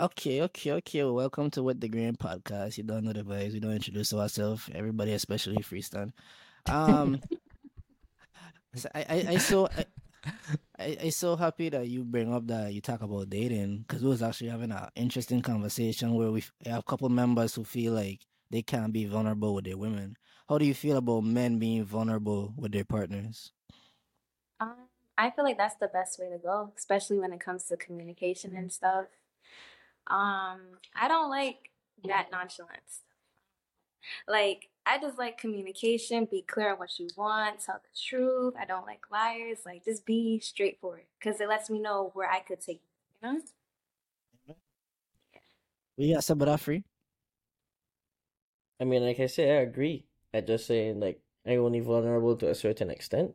Okay, okay, okay. Well, welcome to With the Grain podcast. You don't know the vibes. We don't introduce ourselves. Everybody, especially freestyle. Um, (laughs) so I, I, I so I, I, I so happy that you bring up that you talk about dating because we was actually having an interesting conversation where we have a couple members who feel like they can't be vulnerable with their women. How do you feel about men being vulnerable with their partners? I feel like that's the best way to go, especially when it comes to communication and stuff. Um, I don't like that nonchalance. Like, I just like communication, be clear on what you want, tell the truth. I don't like liars. Like, just be straightforward because it lets me know where I could take you, you know? We got some of that free. I mean, like I said, I agree. I just saying like I only vulnerable to a certain extent.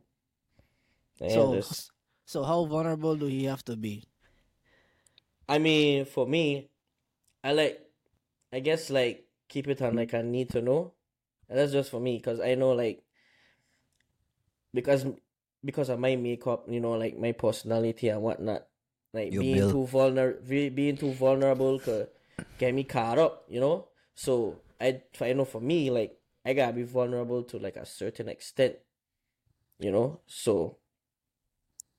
And So, so how vulnerable do he have to be? I mean, for me, I like, I guess like keep it on like I need to know, and that's just for me because I know like because because of my makeup, you know, like my personality and whatnot, like Your being build. too vulnerable, being too vulnerable could get me caught up, you know. So I I know for me, like I gotta be vulnerable to like a certain extent, you know. So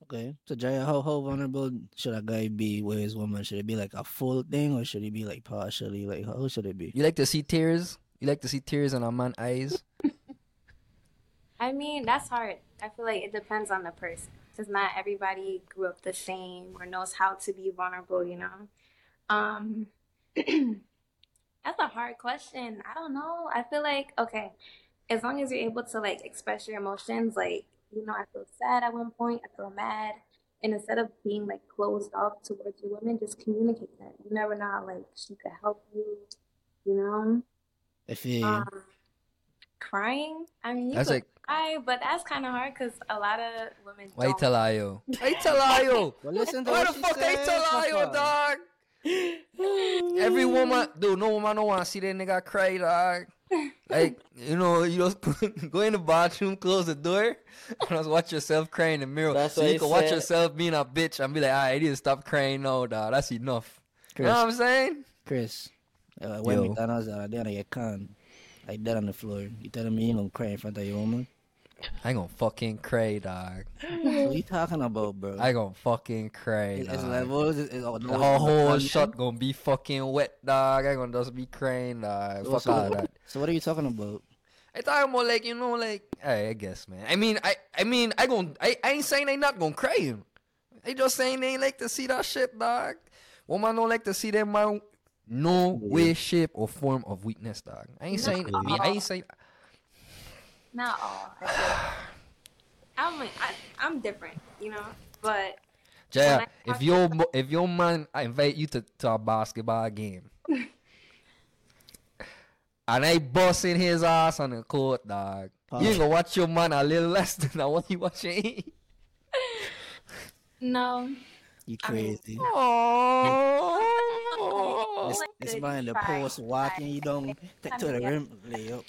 Okay. So Jaiya, how how vulnerable should a guy be with his woman? Should it be like a full thing or should it be like partially? Like how should it be? You like to see tears? You like to see tears in a man's eyes? (laughs) I mean, that's hard. I feel like it depends on the person. Because not everybody grew up the same or knows how to be vulnerable, you know? Um, (clears throat) that's a hard question. I don't know. I feel like, okay, as long as you're able to like express your emotions, like, you know, I feel sad at one point, I feel mad. And instead of being like closed off towards your woman, just communicate that. You never know like she could help you, you know? If he Um, crying. I mean, you That's could like- cry, but that's kind of hard because a lot of women Why you don't. tell her, yo? (laughs) Why you tell her, (laughs) well, listen to Why what the fuck I said, tell her, yo, Papa. dog? (sighs) Every woman, dude, no woman don't want to see that nigga cry, dog. Like, you know, you just (laughs) go in the bathroom, close the door, and just watch yourself cry in the mirror. That's so you can watch said. yourself being a bitch and be like, I need to stop crying now, dog. That's enough. You know what I'm saying? Chris, uh, when Yo. McDonald's are there, you can like dead on the floor. You telling me you gonna cry in front of your woman? I ain't gonna fucking cry, dog. What you talking about, bro? I gonna fucking cry, It- it's dog. levels. It's, it's, oh, The whole, whole shot gonna be fucking wet, dog. I gonna just be crying, dog. So, Fuck so, all that. so what are you talking about? I talking about like you know like I, I guess man. I mean I I mean I gon' I, I ain't saying they not gonna cry you. I just saying they ain't like to see that shit, dog. Woman don't like to see them man no way, shape, or form of weakness, dog. I ain't saying me. I ain't saying Not all. I feel like. (sighs) I'm like, I, I'm different, you know. But Jaiya, When I if your mo- if your man invite you to, to a basketball game. (laughs) And I busting his ass on the court, dog. You ain't gonna watch your man a little (laughs) less than I want you watching. (laughs) no, You I mean- crazy? Oh. This, this man in the post walking, you don't take to the rim, lay up.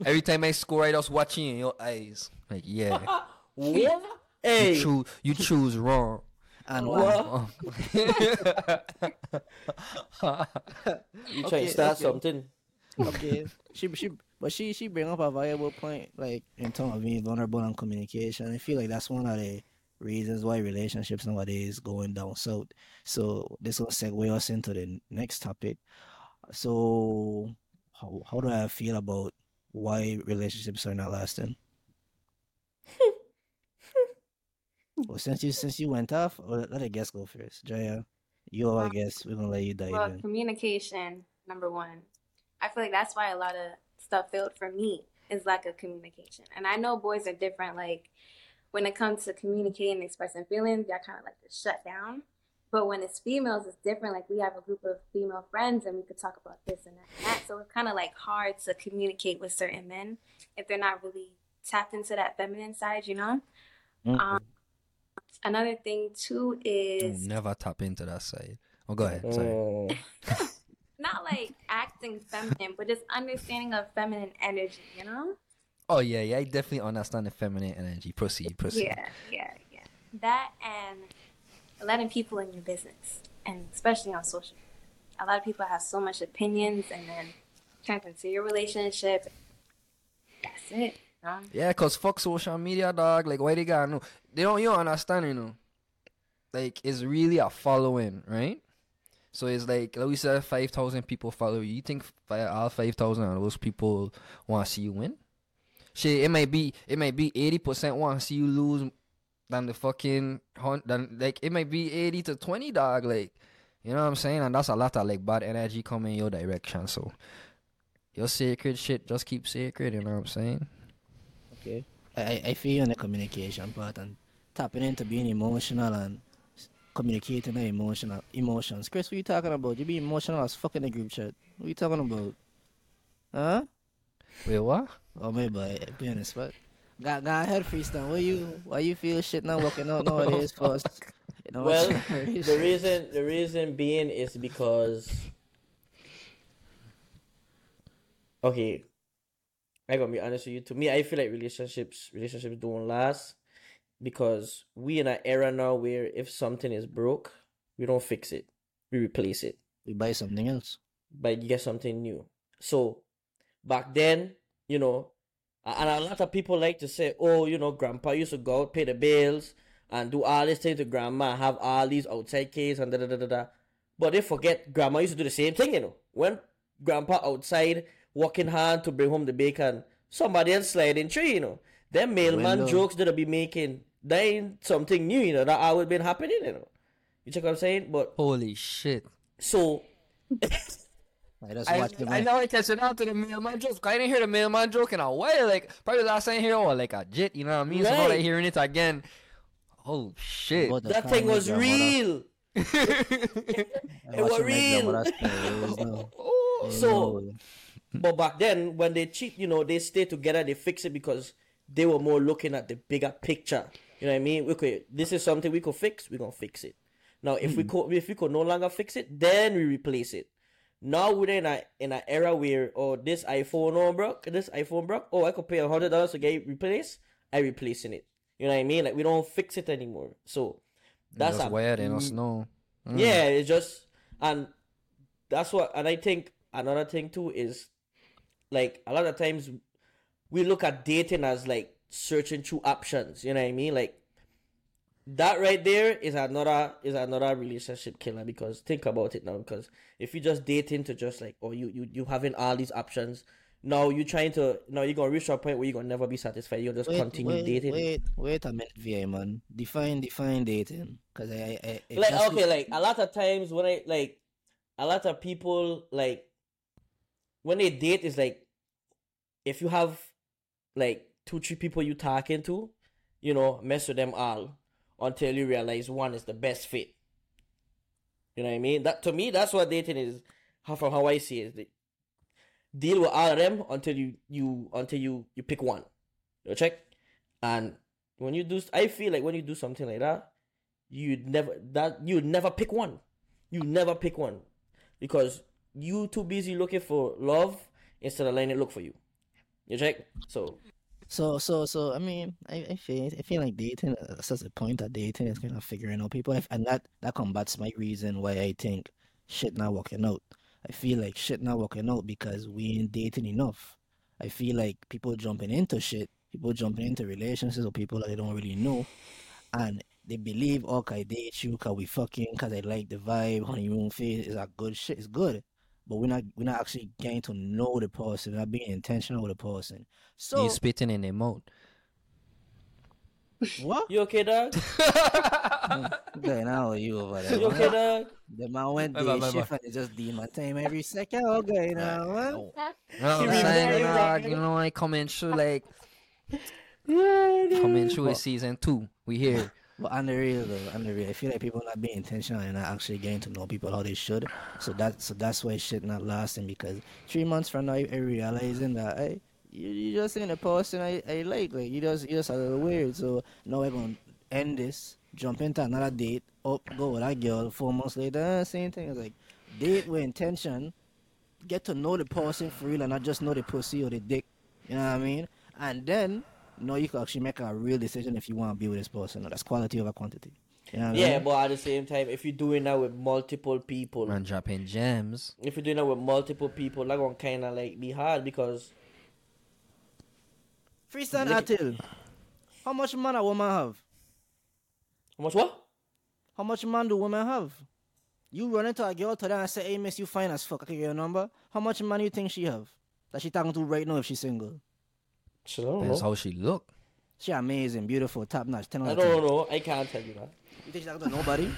(laughs) Every time I score, I just watching in your eyes. Like, yeah, (laughs) (laughs) you hey, choose, you choose wrong. And What? You trying Okay, to start okay. something? okay, she she but she she bring up a valuable point, like in terms of being vulnerable and communication. I feel like that's one of the reasons why relationships nowadays going down south. So this will segue us into the next topic. So how how do I feel about why relationships are not lasting? (laughs) well, since you since you went off, or let a guest go first, Jaiya. You, all I guess we're gonna let you dive well, in. communication number one. I feel like that's why a lot of stuff failed for me is lack of communication. And I know boys are different. Like when it comes to communicating and expressing feelings, y'all kind of like to shut down. But when it's females, it's different. Like we have a group of female friends, and we could talk about this and that and that. So it's kind of like hard to communicate with certain men if they're not really tapped into that feminine side. You know. Mm. Um, another thing too is Never tap into that side. Oh, go ahead. Sorry. Mm. (laughs) not like acting feminine, but just understanding of feminine energy, you know? Oh yeah, yeah. I definitely understand the feminine energy. Proceed, proceed. Yeah, yeah, yeah. That and letting people in your business, and especially on social. A lot of people have so much opinions, and then turns into your relationship. That's it. know? Yeah, cause fuck social media, dog. Like, why they gotta know? They don't. You don't understand, you know. Like, it's really a following, right? So it's like, like we said, five thousand people follow you. You think all five thousand of those people want to see you win? Shit, it might be, it might be eighty percent want to see you lose, than the fucking than like it might be eighty to twenty, dog. Like, you know what I'm saying? And that's a lot of like bad energy coming your direction. So, your sacred shit just keep sacred. You know what I'm saying? Okay. I, I- feel you on the communication part and tapping into being emotional and communicating the emotional emotions. Chris, what you talking about? You be emotional as fuck in the group chat. What you talking about? Huh? Wait, what? Oh maybe I be on the spot. Go, go ahead, freestyle. Why you why you feel shit not working out nowadays first? You know, Well, (laughs) the reason the reason being is because okay, I gotta be honest with you. To me, I feel like relationships relationships don't last because we in an era now where if something is broke, we don't fix it, we replace it we buy something else. by you get something new. So back then, you know, and a lot of people like to say, "Oh, you know, grandpa used to go out pay the bills and do all this thing to grandma, have all these outside kids and da da da da da." But they forget grandma used to do the same thing, you know. When grandpa outside working hard to bring home the bacon, somebody else sliding through, you know. Them mailman Window. jokes that I be making, that ain't something new, you know, that always been happening, you know. You check what I'm saying? But Holy shit! so (laughs) I just I, watch the I man. know I catching on to the mailman joke. 'cause I didn't hear the mailman joke in a while. Like probably last time I hear or like a jit. You know what I mean? So now Right. that hearing it again. Oh shit! About that thing was real. I (laughs) it was real. grandmother spend years now. oh, So, but back then, when they cheat, you know, they stay together, they fix it because they were more looking at the bigger picture. You know what I mean? We could this is something we could fix. We're gonna fix it. Now, if we could, if we could no longer fix it, then we replace it. Now we're in a in an era where oh this iPhone oh broke, this iPhone broke. Oh, I could pay a hundred dollars to get it replaced. I replacing it. You know what I mean? Like we don't fix it anymore. So that's that's a weird and us know. Mm. yeah, it's just and that's what and I think another thing too is like a lot of times we look at dating as like searching through options, you know what I mean? Like that right there is another is another relationship killer because think about it now because if you just dating to just like or you you you having all these options now you're trying to now you're gonna reach a point where you're gonna never be satisfied you'll just wait, continue wait, dating Wait, wait a minute, VA man. Define, define dating. Cause I, I, I like okay like a lot of times when i like a lot of people like when they date is like if you have like two three people you talking to you know mess with them all until you realize one is the best fit you know what i mean that to me that's what dating is how from how i see it is deal with all of them until you you until you you pick one you check and when you do i feel like when you do something like that you'd never that you'd never pick one. You never pick one because you too busy looking for love instead of letting it look for you. You check. So So, so, so, I mean, I, I feel, I feel like dating, uh, that's the point that dating is kind of figuring out people, and, and that, that combats my reason why I think shit not working out. I feel like shit not working out because we ain't dating enough. I feel like people jumping into shit, people jumping into relationships with people that they don't really know, and they believe, I date you because we fucking, because I like the vibe, honeymoon phase is a good shit, it's good. But we're not, we're not actually getting to know the person, we're not being intentional with the person. So, you spitting in their mouth. what? you okay, dog? (laughs) Okay, now you over there. You okay, man. dog? The man went Bye, day bye, bye, shift and just deal my time every second. Okay, now, man. You know what I'm He saying? really dog? You know, I coming through like coming through with season two. We here. But real though, real, I feel like people not being intentional and not actually getting to know people how they should. So that so that's why shit not lasting because three months from now I realizing that I you, you just ain't a person I, I like. Like you just you just a little weird. So now we're gonna end this, jump into another date, up, go with that girl, four months later, eh, same thing. It's like date with intention, get to know the person for real and not just know the pussy or the dick. You know what I mean? And then know you can actually make a real decision if you want to be with this person. That's quality over quantity. You know what I Yeah, mean? but at the same time, if you're doing that with multiple people, Man dropping gems. if you're doing that with multiple people, that gonna kind of like be hard because Freestyle Look- Atil. How much man a woman have? how much what? How much man do women have? You run into a girl today and say, hey, miss, you fine as fuck. I can get your number. How much money you think she have? That she talking to right now if she's single? So I don't That's know. how she look. She amazing, beautiful, top notch, 10 out I of 10. don't know. I can't tell you that. You think she talking to nobody?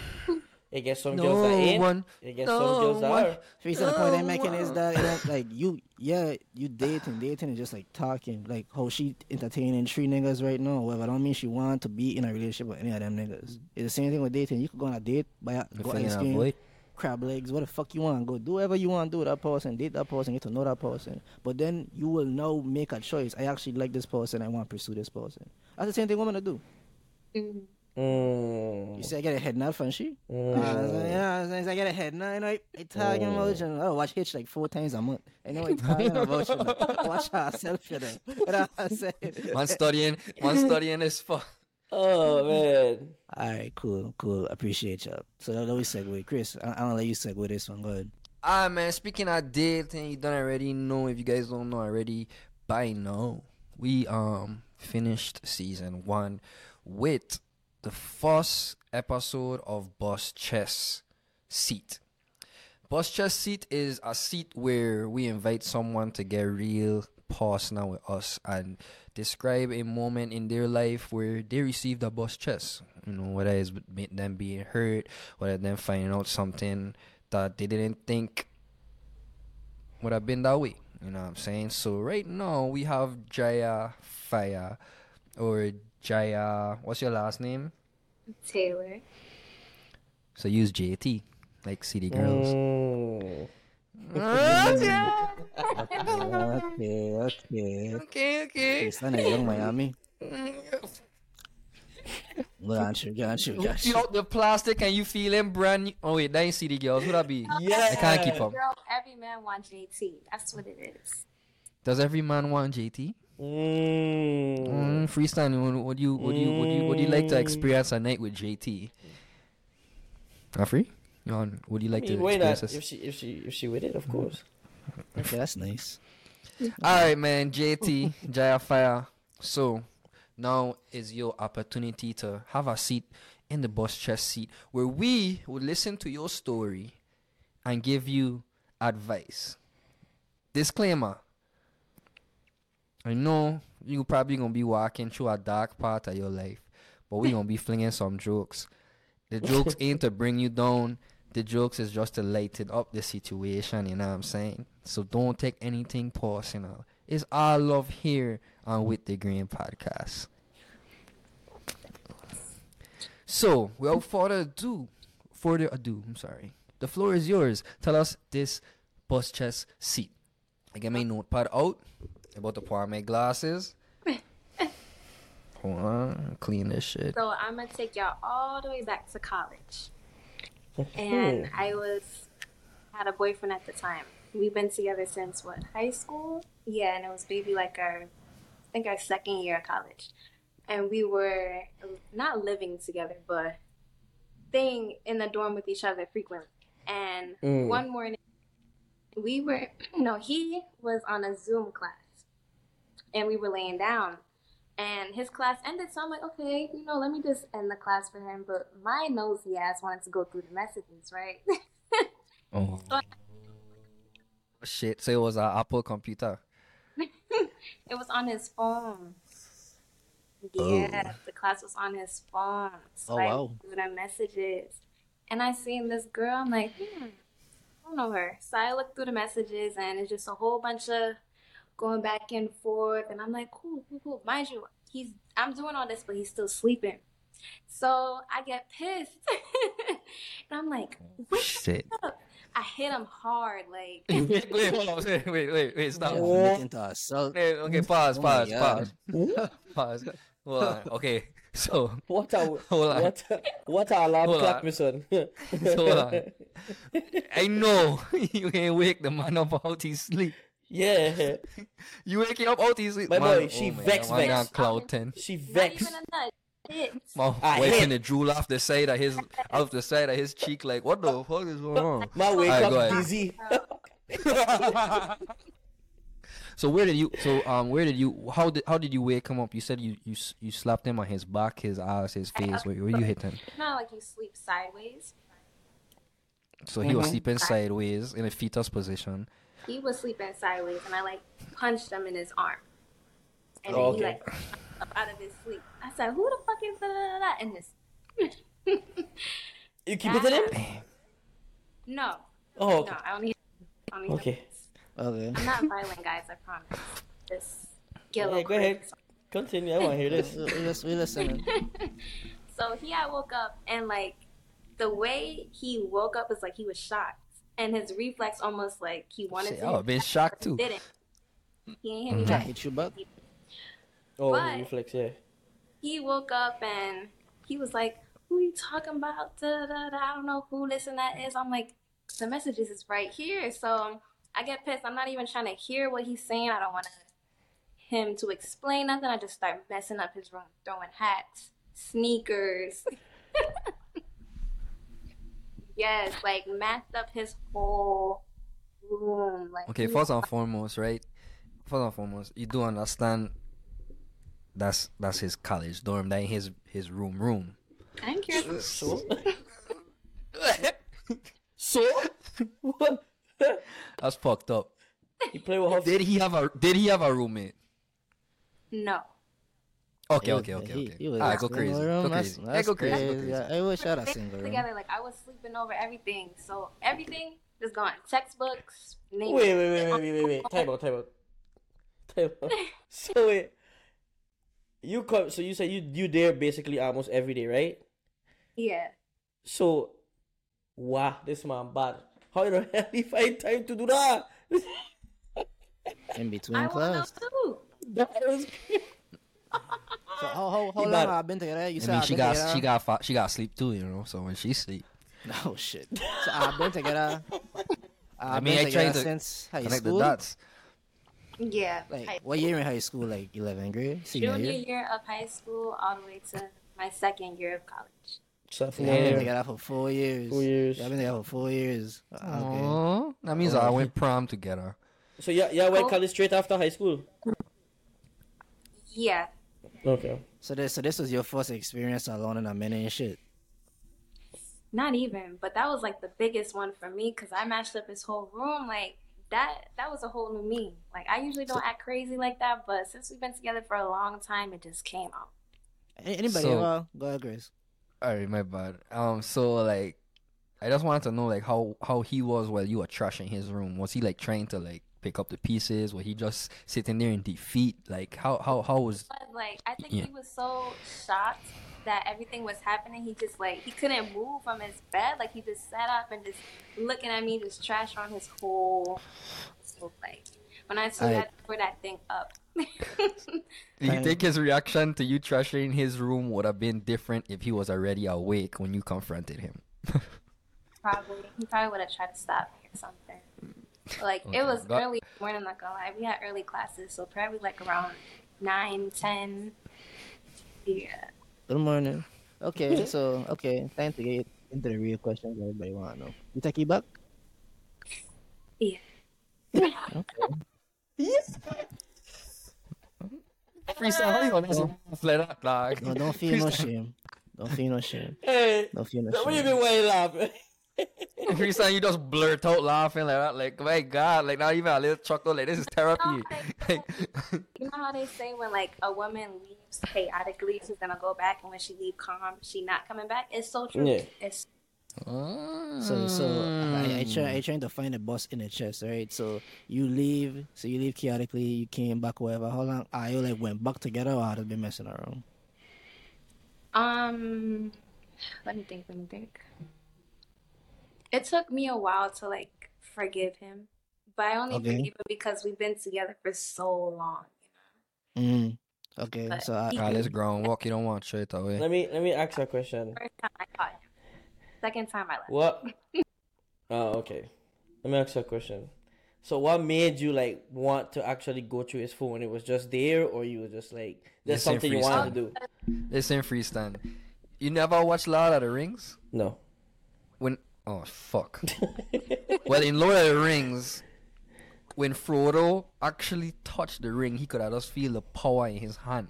I guess some No girls are in. one- I guess no some girls one- are. Reason the point I'm Oh, making is that you know, like you, yeah, you dating, dating, and just like talking, like how she entertaining three niggas right now. Whatever, I don't mean she want to be in a relationship with any of them niggas. It's the same thing with dating. You could go on a date, buy a, You go feeling ice that cream, void? Crab legs, what the fuck you want, go do whatever you want to do with that person, date that person, get to know that person. But then you will now make a choice. I actually like this person. I want to pursue this person. That's the same thing women to do. Mhm. Mm. You say I get a head nod from she. Mm. Uh, yeah, I get a head nod. You know, I, I talking about you. I watch Hitch like four times a month. I know I talking about you. know. (laughs) Watch herself, you know. You (laughs) know what I'm saying? Man studying, man studying this fuck. Oh (laughs) man. All right, cool, cool. Appreciate y'all. So that we segue. Chris, I, I'm gonna let you segue this one. Go ahead. Ah man, speaking of dating, you don't already know. If you guys don't know already, by now we um finished season one with the first episode of Buss Chest Seat. Buss Chest Seat is a seat where we invite someone to get real personal with us and describe a moment in their life where they received a buss chest. You know, whether it's be- them being hurt, whether them finding out something that they didn't think would have been that way. You know what I'm saying? So right now we have JaiyaFiyah or Jaiya what's your last name? Taylor. So use JT. Like City Girls. Mm. Okay, okay. okay, okay. It's not a Yung Miami. Got you, got you, You got feel you. out the plastic and you feeling brand new. Oh wait, that ain't City Girls. Who that be? Yeah. I can't keep up. Girl, every man wants JT. That's what it is. Does every man want JT? Mm. Mm, freestyle. Would, would you would you would you would you like to experience a night with JT? Not free? You would you like I to mean, why experience not? this? If she if she if she with it, of mm-hmm. course. (laughs) Okay, that's nice. (laughs) All right, man. JT JaiyaFiyah. So now is your opportunity to have a seat in the buss chest seat where we will listen to your story and give you advice. Disclaimer. I know you probably gonna be walking through a dark part of your life, but we gonna be flinging some jokes. The jokes (laughs) ain't to bring you down. The jokes is just to lighten up the situation, you know what I'm saying? So don't take anything personal. It's all love here on With the Grain Podcast. So, without further ado, further ado, I'm sorry. The floor is yours. Tell us this buss chest seat. I get my notepad out. About to pour my glasses. (laughs) Hold on, clean this shit. So I'm gonna take y'all all the way back to college. And I was had a boyfriend at the time. We've been together since what high school? Yeah, and it was maybe like our, I think our second year of college, and we were not living together, but staying in the dorm with each other frequently. And Mm. one morning, we were (clears throat) no, he was on a Zoom class, and we were laying down, and his class ended. So I'm like, okay, you know, let me just end the class for him. But my nosy ass wanted to go through the messages, right? (laughs) Oh. Shit, so it was an Apple computer. (laughs) it was on his phone. Yeah, the class was on his phone. So Oh, I wow. through the messages. And I seen this girl, I'm like, hmm, I don't know her. So I looked through the messages and it's just a whole bunch of going back and forth. And I'm like, cool, cool, cool. Mind you, he's I'm doing all this, but he's still sleeping. So I get pissed. (laughs) and I'm like, oh, wake Shit. up. I hit him hard, like (laughs) wait, wait, hold on. Wait, wait, wait, wait, stop. Just looking to. Okay, okay, pause, Oh pause, pause, (laughs) pause. Hold on. Okay, so What a Hold on. what a, what a alarm Hold clock, on. my son. hold on. I know you can wake the man up out his sleep. Yeah, (laughs) You waking up out his sleep. My boy, she man, vex, man, vex. on cloud ten. she not vexed. even a nut. Hits. My I wiping hit. the drool off the side of his off the side of his cheek like what the fuck is going on? My wake Alright, go up ahead. dizzy. (laughs) So where did you so um where did you how did how did you wake him up? You said you you you slapped him on his back, his ass, his face. Where, where you hit him? Not like you sleep sideways. So he was Mhm. sleeping sideways in a fetus position. He was sleeping sideways, and I like punched him in his arm, and Oh, then he like (laughs) up out of his sleep. I said, "Who the fuck is da da da da?" And this, You keep it in him? No, Oh, no, I don't need. I need Okay. Okay. I'm not violent, guys. I promise. A Yeah, go ahead. Continue. I want to hear this. (laughs) We, we, lis- we listening. (laughs) So he had woke up and like the way he woke up was like he was shocked, and his reflex almost like he wanted Shit, to. I would've been shocked too. didn't. He ain't hit me mm-hmm. Can back. hit you back. Oh, But- reflex, yeah. He woke up and he was like, "Who you talking about? Da, da, da. I don't know who this and that is." I'm like, "The messages is right here." So I get pissed. I'm not even trying to hear what he's saying. I don't want him to explain nothing. I just start messing up his room, throwing hats, sneakers. (laughs) yes, like messed up his whole room. Like Okay, first and foremost, right? First and foremost, you do understand that's that's his college dorm, that ain't his his room room. I didn't. So? (laughs) so? what? That's fucked up. You play with her? Did he have a did he have a roommate? No. Okay, was- okay, okay, he- okay. he was Alright, go crazy. room, Go that's- crazy. Yeah, go crazy. Go crazy. crazy. Yeah, I wish I had a single room. together like I was sleeping over everything. So everything is gone. Textbooks, name Wait, wait, wait, wait, wait, wait, wait. Time out, time out. Time out. So wait. You come so you say you you there basically almost every day, right? Yeah. So wow, this man bad. How the hell he find time to do that? in between I class. that was (laughs) So how how, how He long bad. have been together? You I said mean, I've she been got together? she got fa- she got sleep too, you know. So when she sleep, (laughs) Oh shit. So I've been together. (laughs) I've I mean, been I trying together to since high connect the school. dots. Yeah. Like high- what year in high school? Like 11th grade, senior junior year. year of high school all the way to my second year of college. sophomore Yeah, I've been year. together for four years. Four years. Yeah, I've been together for four years. Uh, Okay. Aw, that means I went prom together. So yeah, yeah, went Oh. college straight after high school. Yeah. Okay. So this so this was your first experience alone in a minute and shit. Not even, but that was like the biggest one for me because I matched up his whole room. Like that, that was a whole new me. Like I usually don't act crazy like that, but since we've been together for a long time, it just came out. Anybody So- ever go ahead, Grace? Alright, my bad. Um, so like, I just wanted to know like how how he was while you were trashing his room. Was he like trying to like pick up the pieces? Was he just sitting there in defeat? Like how how how was? But like I think Yeah. he was so shocked that everything was happening. He just like he couldn't move from his bed. Like he just sat up and just looking at me, just trash on his whole. So like when I saw I- that for that thing up. Do (laughs) you think his reaction to you trashing his room would have been different if he was already awake when you confronted him? (laughs) probably he probably would have tried to stop me or something. Like Okay, it was that- early morning, not gonna lie. We had early classes, so probably like around nine, ten. Yeah. Good morning. Okay, (laughs) so okay, time to get into the real questions everybody wanna know. You take it back? Yeah. (laughs) Freestyle, how you gonna play that, dog? No, don't feel no shame. Don't feel no shame. Hey, Don't feel no what do you shame. mean why you laughing? (laughs) Freestyle, you just blurt out laughing like that, like my god, like not even a little chuckle, like this is therapy. Like, (laughs) You know how they say when like a woman leaves chaotically, she's gonna go back, and when she leave calm, she not coming back. It's so true. Yeah. It's So so I, I try I trying to find a boss in the chest, right? So you leave so you leave chaotically, you came back whatever. How long are you like went back together or had been messing around? um. Let me think. Let me think. It took me a while to like forgive him, but I only Okay. forgive him because we've been together for so long. Mm. Okay, But so I, he- ah, let's ground walk. You don't want straight away. let me let me ask you a question. First time I caught him. Second time I left. What? (laughs) Oh, okay. Let me ask you a question. So, what made you like want to actually go through his phone? When it was just there, or you were just like, there's Listen, something you freestyle. wanted to do? Listen, freestand. You never watched Lord of the Rings? No. When oh fuck. (laughs) well, in Lord of the Rings, when Frodo actually touched the ring, he could have just feel the power in his hand.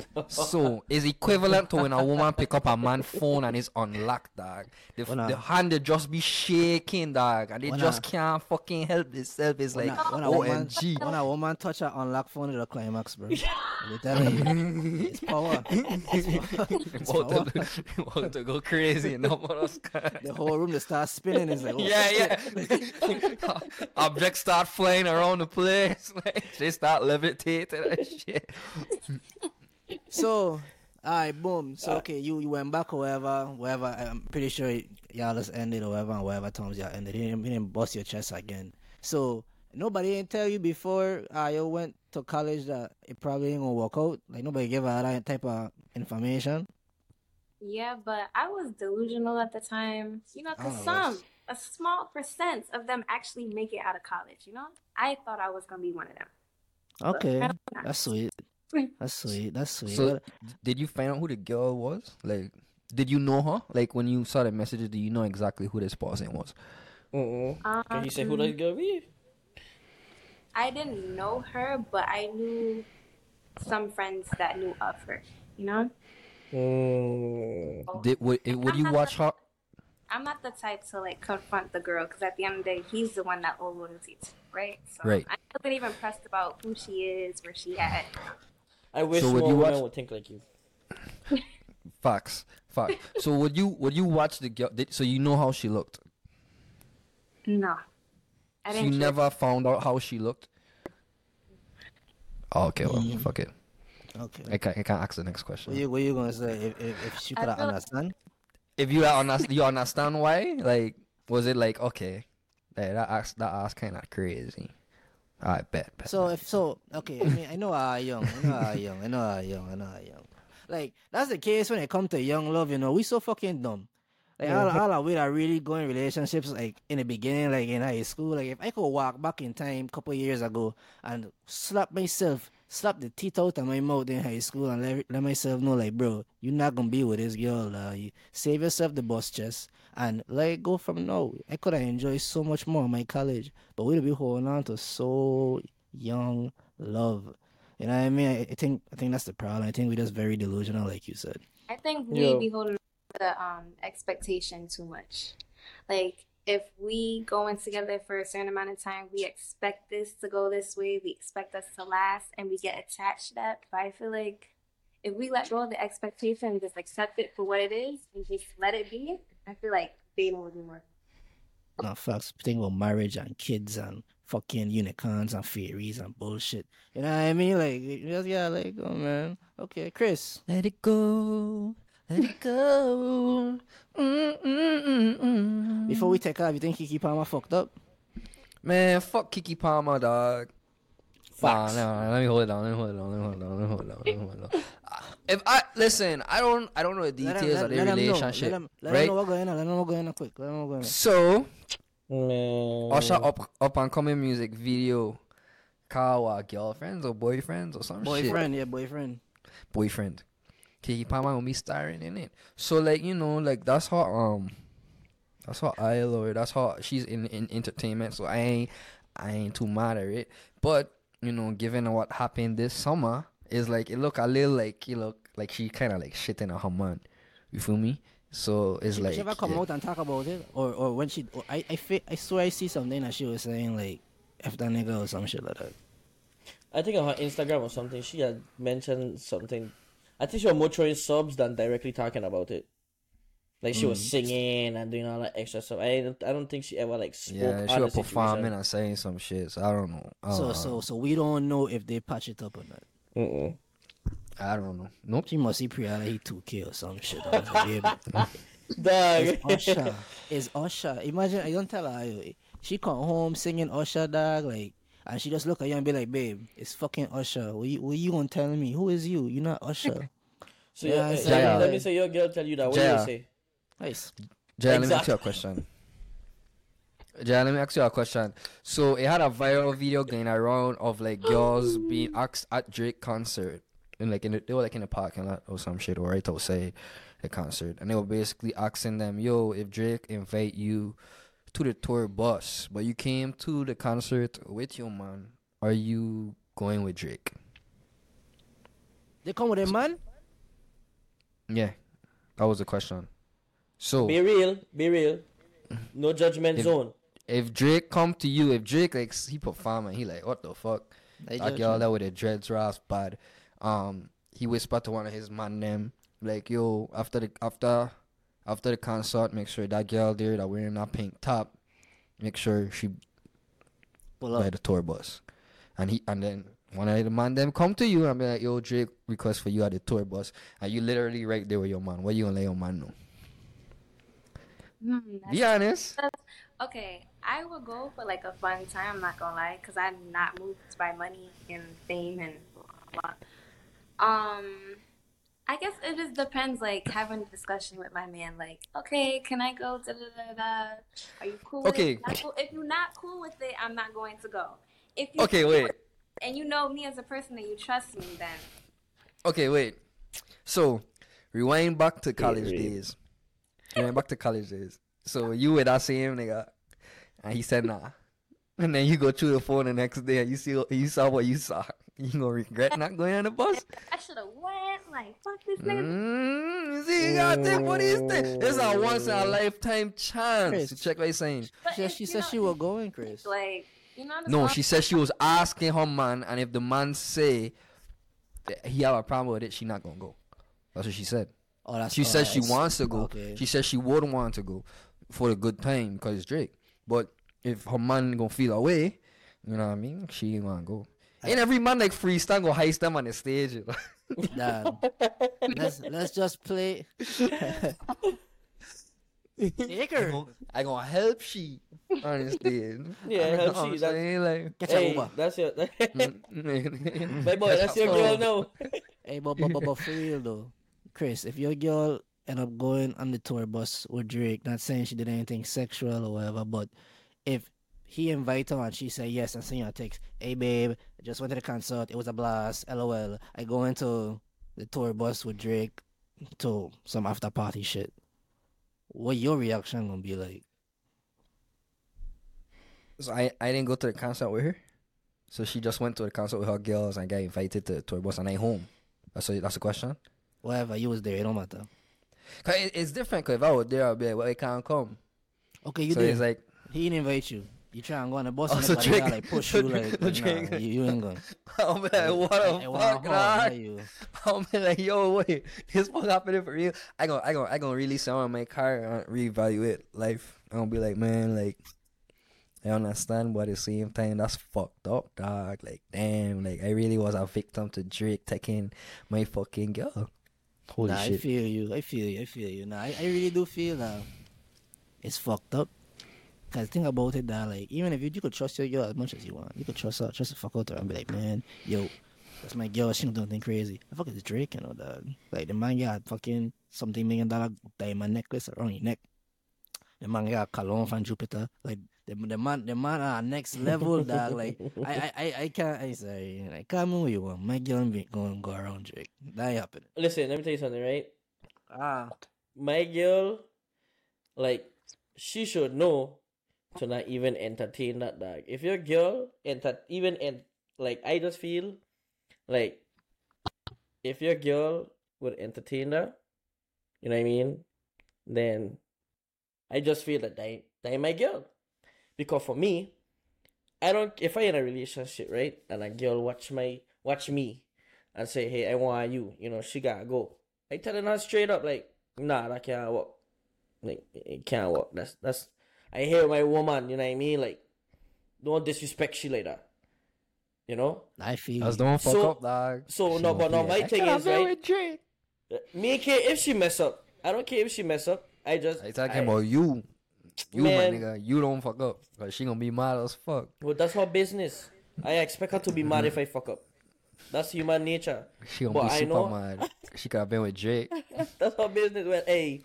(laughs) So it's equivalent to when a woman pick up a man phone and it's unlocked, dog. The, When the hand they just be shaking, dog, and they When just a- can't fucking help themselves. It's When like a, when a woman, OMG. when a woman touch her unlocked phone, it'll climax, bro. (laughs) I'm telling you, it's (laughs) power. It's power. It's about, power. to, about to go crazy. No more else. The whole room just starts spinning. It's like, oh, yeah, yeah. Objects start flying around the place. Like they start levitating and shit. So, alright, boom. So, okay, you, you went back or whatever, whatever. I'm pretty sure y'all just ended or whatever, and whatever times y'all ended. You didn't, you didn't bust your chest again. So, nobody didn't tell you before uh, you went to college that it probably ain't gonna work out. Like, nobody gave her that type of information. Yeah, but I was delusional at the time. You know, because some, a small percent of them actually make it out of college, you know? I thought I was to be one of them. Okay, I that's sweet. (laughs) That's sweet. That's sweet. So, did you find out who the girl was? Like, did you know her? Like, when you saw the messages, do you know exactly who this person was? Mm-mm. Can you say who Um, that girl be? I didn't know her, but I knew some friends that knew of her, you know? Mm. Did would, eh, would you watch her? I'm not the type to like confront the girl because at the end of the day, he's the one that owes loyalty to, right? So Right. I'm not even pressed about who she is, where she at. I wish So would more you women watch- would think like you. (laughs) Facts, facts. so would you would you watch the girl? Did, so you know how she looked. No. I You didn't care. never found out how she looked. Oh, okay, well, Mm. fuck it. okay. I can't, I can't ask the next What question. you, what you gonna say if, if, if she I could understand? If you understand, you understand why? Like, was it like okay? Like, that ask that ask kind of crazy. I bet. bet. So if so, okay. I mean, I know how young. I know how young. I know how young. I know how young. Like that's the case when it comes to young love. You know, we so fucking dumb. Like all, all our way that really going relationships, like in the beginning, like in high school. Like if I could walk back in time, couple years ago, and slap myself, slap the teeth out of my mouth in high school, and let, let myself know, like, bro, you're not gonna be with this girl. Uh, you save yourself the buss chest and let it go from now. I could have enjoyed so much more my college, but we'd be holding on to so young love. You know what I mean? I, I think I think that's the problem. I think we're just very delusional, like you said. I think we Yeah. be holding the um expectation too much. Like if we go in together for a certain amount of time, we expect this to go this way, we expect us to last, and we get attached to that. But I feel like if we let go of the expectation and just accept it for what it is and just let it be, I feel like dating would be more. No facts. Think about marriage and kids and fucking unicorns and fairies and bullshit. You know what I mean? Like, you just yeah, like, go, man. Okay, Chris. Let it go. Let it go. Mm, mm, mm, mm. Before we take off, you think Keke Palmer fucked up? Man, fuck Keke Palmer, dog. Nah, Facts. nah, let me hold it down. Let me hold it down. Let me hold it down. Let me hold it down. Let me hold it down. If I listen, I don't, I don't know the Let details him- of the let him know. relationship, Let him, let right? him know what's going on. Let him know what's going on quick. Let him know what's going on. So, Man. Usher up, up and coming music video, Kawa girlfriends or boyfriends or some shit. Boyfriend, yeah, boyfriend. boyfriend. Keke Palmer gonna be starring in it. So like you know like that's her um, that's her aisle or that's her she's in in entertainment. So I ain't I ain't too mad at it. But you know, given what happened this summer, is like it look a little like you look like she kind of like shitting on her man. You feel me? So it's She, like she ever come yeah. out and talk about it, or or when she, or I I, fe- I swear I see something that she was saying like, "F that nigga" or some shit like that. I think on her Instagram or something, she had mentioned something. I think she was more throwing subs than directly talking about it. Like she was Mm. singing and doing all that extra stuff. I don't, I don't think she ever like spoke Yeah, she was performing situation. and saying some shit. So I don't know. I don't So know. so so we don't know if they patch it up or not. Mm-mm. I don't know. Nope. She must see Priyana he 2K or some shit. I was (laughs) like, yeah, Dog. It's Usher. It's Usher. Imagine I don't tell her she come home singing Usher dog like and she just look at you and be like, babe, it's fucking Usher. What you, what you gonna tell me? Who is you? You're not Usher. (laughs) So Yeah, yeah, it's let, like- me, let me say your girl tell you that. What do you say? nice. Jay, let me ask you a question. Jay, let me ask you a question. So it had a viral video going around of like girls being asked at Drake concert. And like in the, they were like in the parking lot or some shit or right outside the concert. And they were basically asking them, yo, if Drake invite you to the tour bus, but you came to the concert with your man, are you going with Drake? They come with a man. Yeah, that was the question. So Be real, be real. No judgment If- zone. If Drake come to you, if Drake like he perform and he like what the fuck, They that judge girl him. that with the dreads rasp bad, um, he whispered to one of his man them like yo after the after after the concert, make sure that girl there that wearing that pink top, make sure she Pull by up. the tour bus, and he and then one of the man them come to you and be like yo Drake request for you at the tour bus, and you literally right there with your man. What you gonna let your man know? Hmm, Be honest. Okay, I would go for like a fun time. I'm not gonna lie, because I'm not moved by money and fame and blah, blah. Um, I guess it just depends. Like having a discussion with my man. Like, okay, can I go? Da, da, da, da. Are you cool? with it? Okay. If you're not cool with it, I'm not going to go. If you Okay, wait. and you know me as a person and you trust me, then Okay, wait. So, rewind back to college read. days. Rewind back to college days. So you with that same nigga, and he said nah, and then you go through the phone the next day and you see you saw what you saw. (laughs) You gonna regret not going on the bus? I should have went. Like, fuck this nigga. Mm, you see, you gotta take what these things. This is a once in a lifetime chance. Chris. to check what he's saying. But She, if, she you said know, she was going, Chris. like, you know. No, she said she was asking her man, and if the man say that he have a problem with it, she not gonna go. That's what she said. Oh, that's She oh, said she wants to go. Okay. She said she would want to go for the good time because it's Drake. But if her man gonna feel away, you know what I mean? She ain't gonna go. Ain't every man like freestyle go heist them on the stage? you know? (laughs) Dad, let's let's just play. (laughs) Take her. I gonna help she on the stage. Yeah, (laughs) You know help what she, I'm that's- Like, Get Hey, your Uber. that's your. My boy, that's your girl now. Hey, but, but, but, but for real though, Chris, if your girl end up going on the tour bus with Drake, not saying she did anything sexual or whatever, but if he invite her and she say yes and send you a text, hey babe, I just went to the concert, it was a blast, lol. I go into the tour bus with Drake to some after party shit. What your reaction gonna be like? So I, I didn't go to the concert with her. So she just went to the concert with her girls and got invited to the tour bus and I home. That's a, that's the question. Whatever, you was there, it don't matter. Cause it, it's different. Cause if I was there, I'd be like, well, I can't come. Okay, you so did. it's like, he didn't invite you. You try and go on the bus Oh, and so Drake- like push (laughs) so you like, so nah, you, you ain't going. (laughs) I'll be like, what the fuck, dog? (laughs) I'll be like, yo, wait, this fuck happening for real? I gon' I gon' I gon' really on my car and reevaluate life. I'm gonna be like, man, like, I understand, but at the same time, that's fucked up, dog. Like, damn, like, I really was a victim to Drake taking my fucking girl. Holy Nah, I feel you. I feel you. I feel you. Nah, I, I really do feel that it's fucked up. Cause think about it, that like even if you, you could trust your girl as much as you want, you could trust her, trust the fuck out her, and be like, man, yo, that's my girl. She don't do nothing crazy. I fuck is Drake, you know, dog. Like the man got fucking something million dollar diamond necklace around your neck. The man got cologne from Jupiter. Like the the man, the man are next level, dog. (laughs) Like I I I, I can't. I say I can't move you. Want. My girl be going go around Drake. That ain't happening. Listen, let me tell you something, right? Ah. My girl, like, she should know to not even entertain that dog. If your girl enter even en- like I just feel like if your girl would entertain that, you know what I mean, then I just feel that they they my girl. Because for me, I don't if I in a relationship, right, and a girl watch my watch me and say, Hey, I want you, you know, she gotta go. I telling her straight up like, nah, that can't work. Like it can't work. That's that's I hear my woman, you know what I mean? Like don't disrespect she like that. You know? I feel Just you. don't fuck So- up, dog. So She no, but no, my like, thing is could've right. Me care if she mess up. I don't care if she mess up. I just I talking I- about you. (tsk) You, Man. my nigga. You don't fuck up. Cause she gonna be mad as fuck. Well, that's her business. I expect her to be mad if I fuck up. That's human nature. She gonna But be I super know- mad. She could have been with Drake. (laughs) That's her business. Well, hey,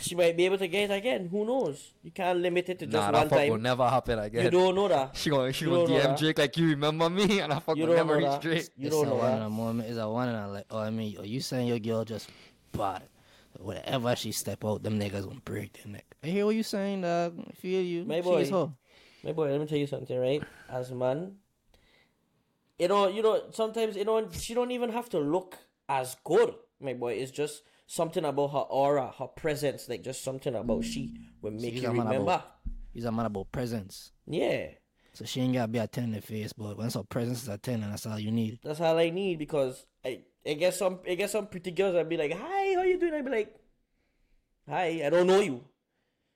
she might be able to get it again. Who knows? You can't limit it to just nah, one that fuck will never happen again. You don't know that. She gonna she You gonna DM. Drake like you remember me (laughs) and I fuck You will don't never know reach that. Drake. You it's don't a know one in that. a moment. It's a one in a like. Oh, I mean, are you saying your girl just bought it? Whatever she step out, them niggas gonna break their neck. I hear what you saying, dog. I feel you. My She boy. is her. My boy, let me tell you something, right? As man, you know, you know, sometimes you know she don't even have to look as good, my boy. It's just something about her aura, her presence, like just something about she will make She's you a man remember. about- He's a man about presence. Yeah, So she ain't gotta be a 10 in the face, but once her presence is a 10, and that's all you need. that's all I need because I, I guess some, I guess some pretty girls I'd be like, "Hi, doing?" I'd be like, "Hi, I don't know you."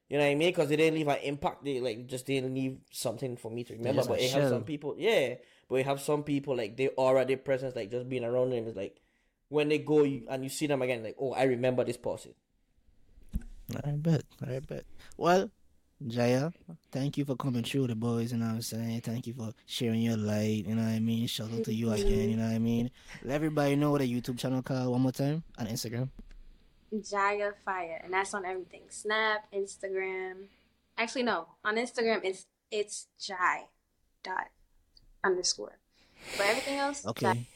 You know what I mean? Because they didn't leave an impact. They like just didn't leave something for me to remember. But it have some people, yeah. But we have some people like they aura, their presence, like just being around them is like when they go you, and you see them again, like oh, I remember this person. I bet. I bet. Well, Jaiya, thank you for coming through the boys, you know what I'm saying? Thank you for sharing your light, you know what I mean? Shout out to you again, you know what I mean? Let everybody know what a YouTube channel called one more time on Instagram. Jaya Fire, and that's on everything: Snap, Instagram. Actually, no, on Instagram it's it's Jai dot underscore. But everything else, Jai. Okay.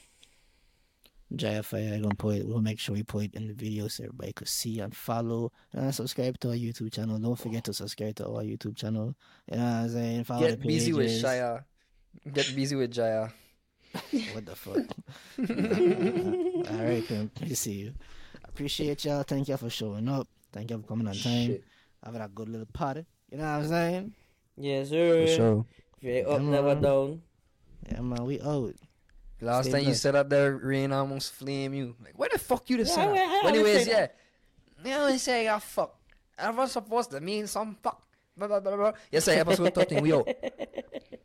JaiyaFiyah, I'm gonna put it, we'll make sure we put it in the video so everybody could see and follow and subscribe to our YouTube channel. Don't forget to subscribe to our YouTube channel. You know what I'm saying? Follow Get the busy with Jaiya. Get busy with Jaiya. What the fuck? (laughs) (laughs) All right, pimp. We see you. Appreciate y'all. Thank y'all for showing up. Thank y'all for coming on time. Shit. Having a good little party. You know what I'm saying? Yes, sir. For sure. If you ain't up, Come never on. down. Yeah, man. We out. Last Stay time you blessed. said that there, rain almost flame you. Like, where the fuck you the Yeah, But anyways, say yeah. that. You always say I fuck. I was supposed to mean some fuck. Blah, blah, blah, blah. Yes, I episode 13. We out. (laughs)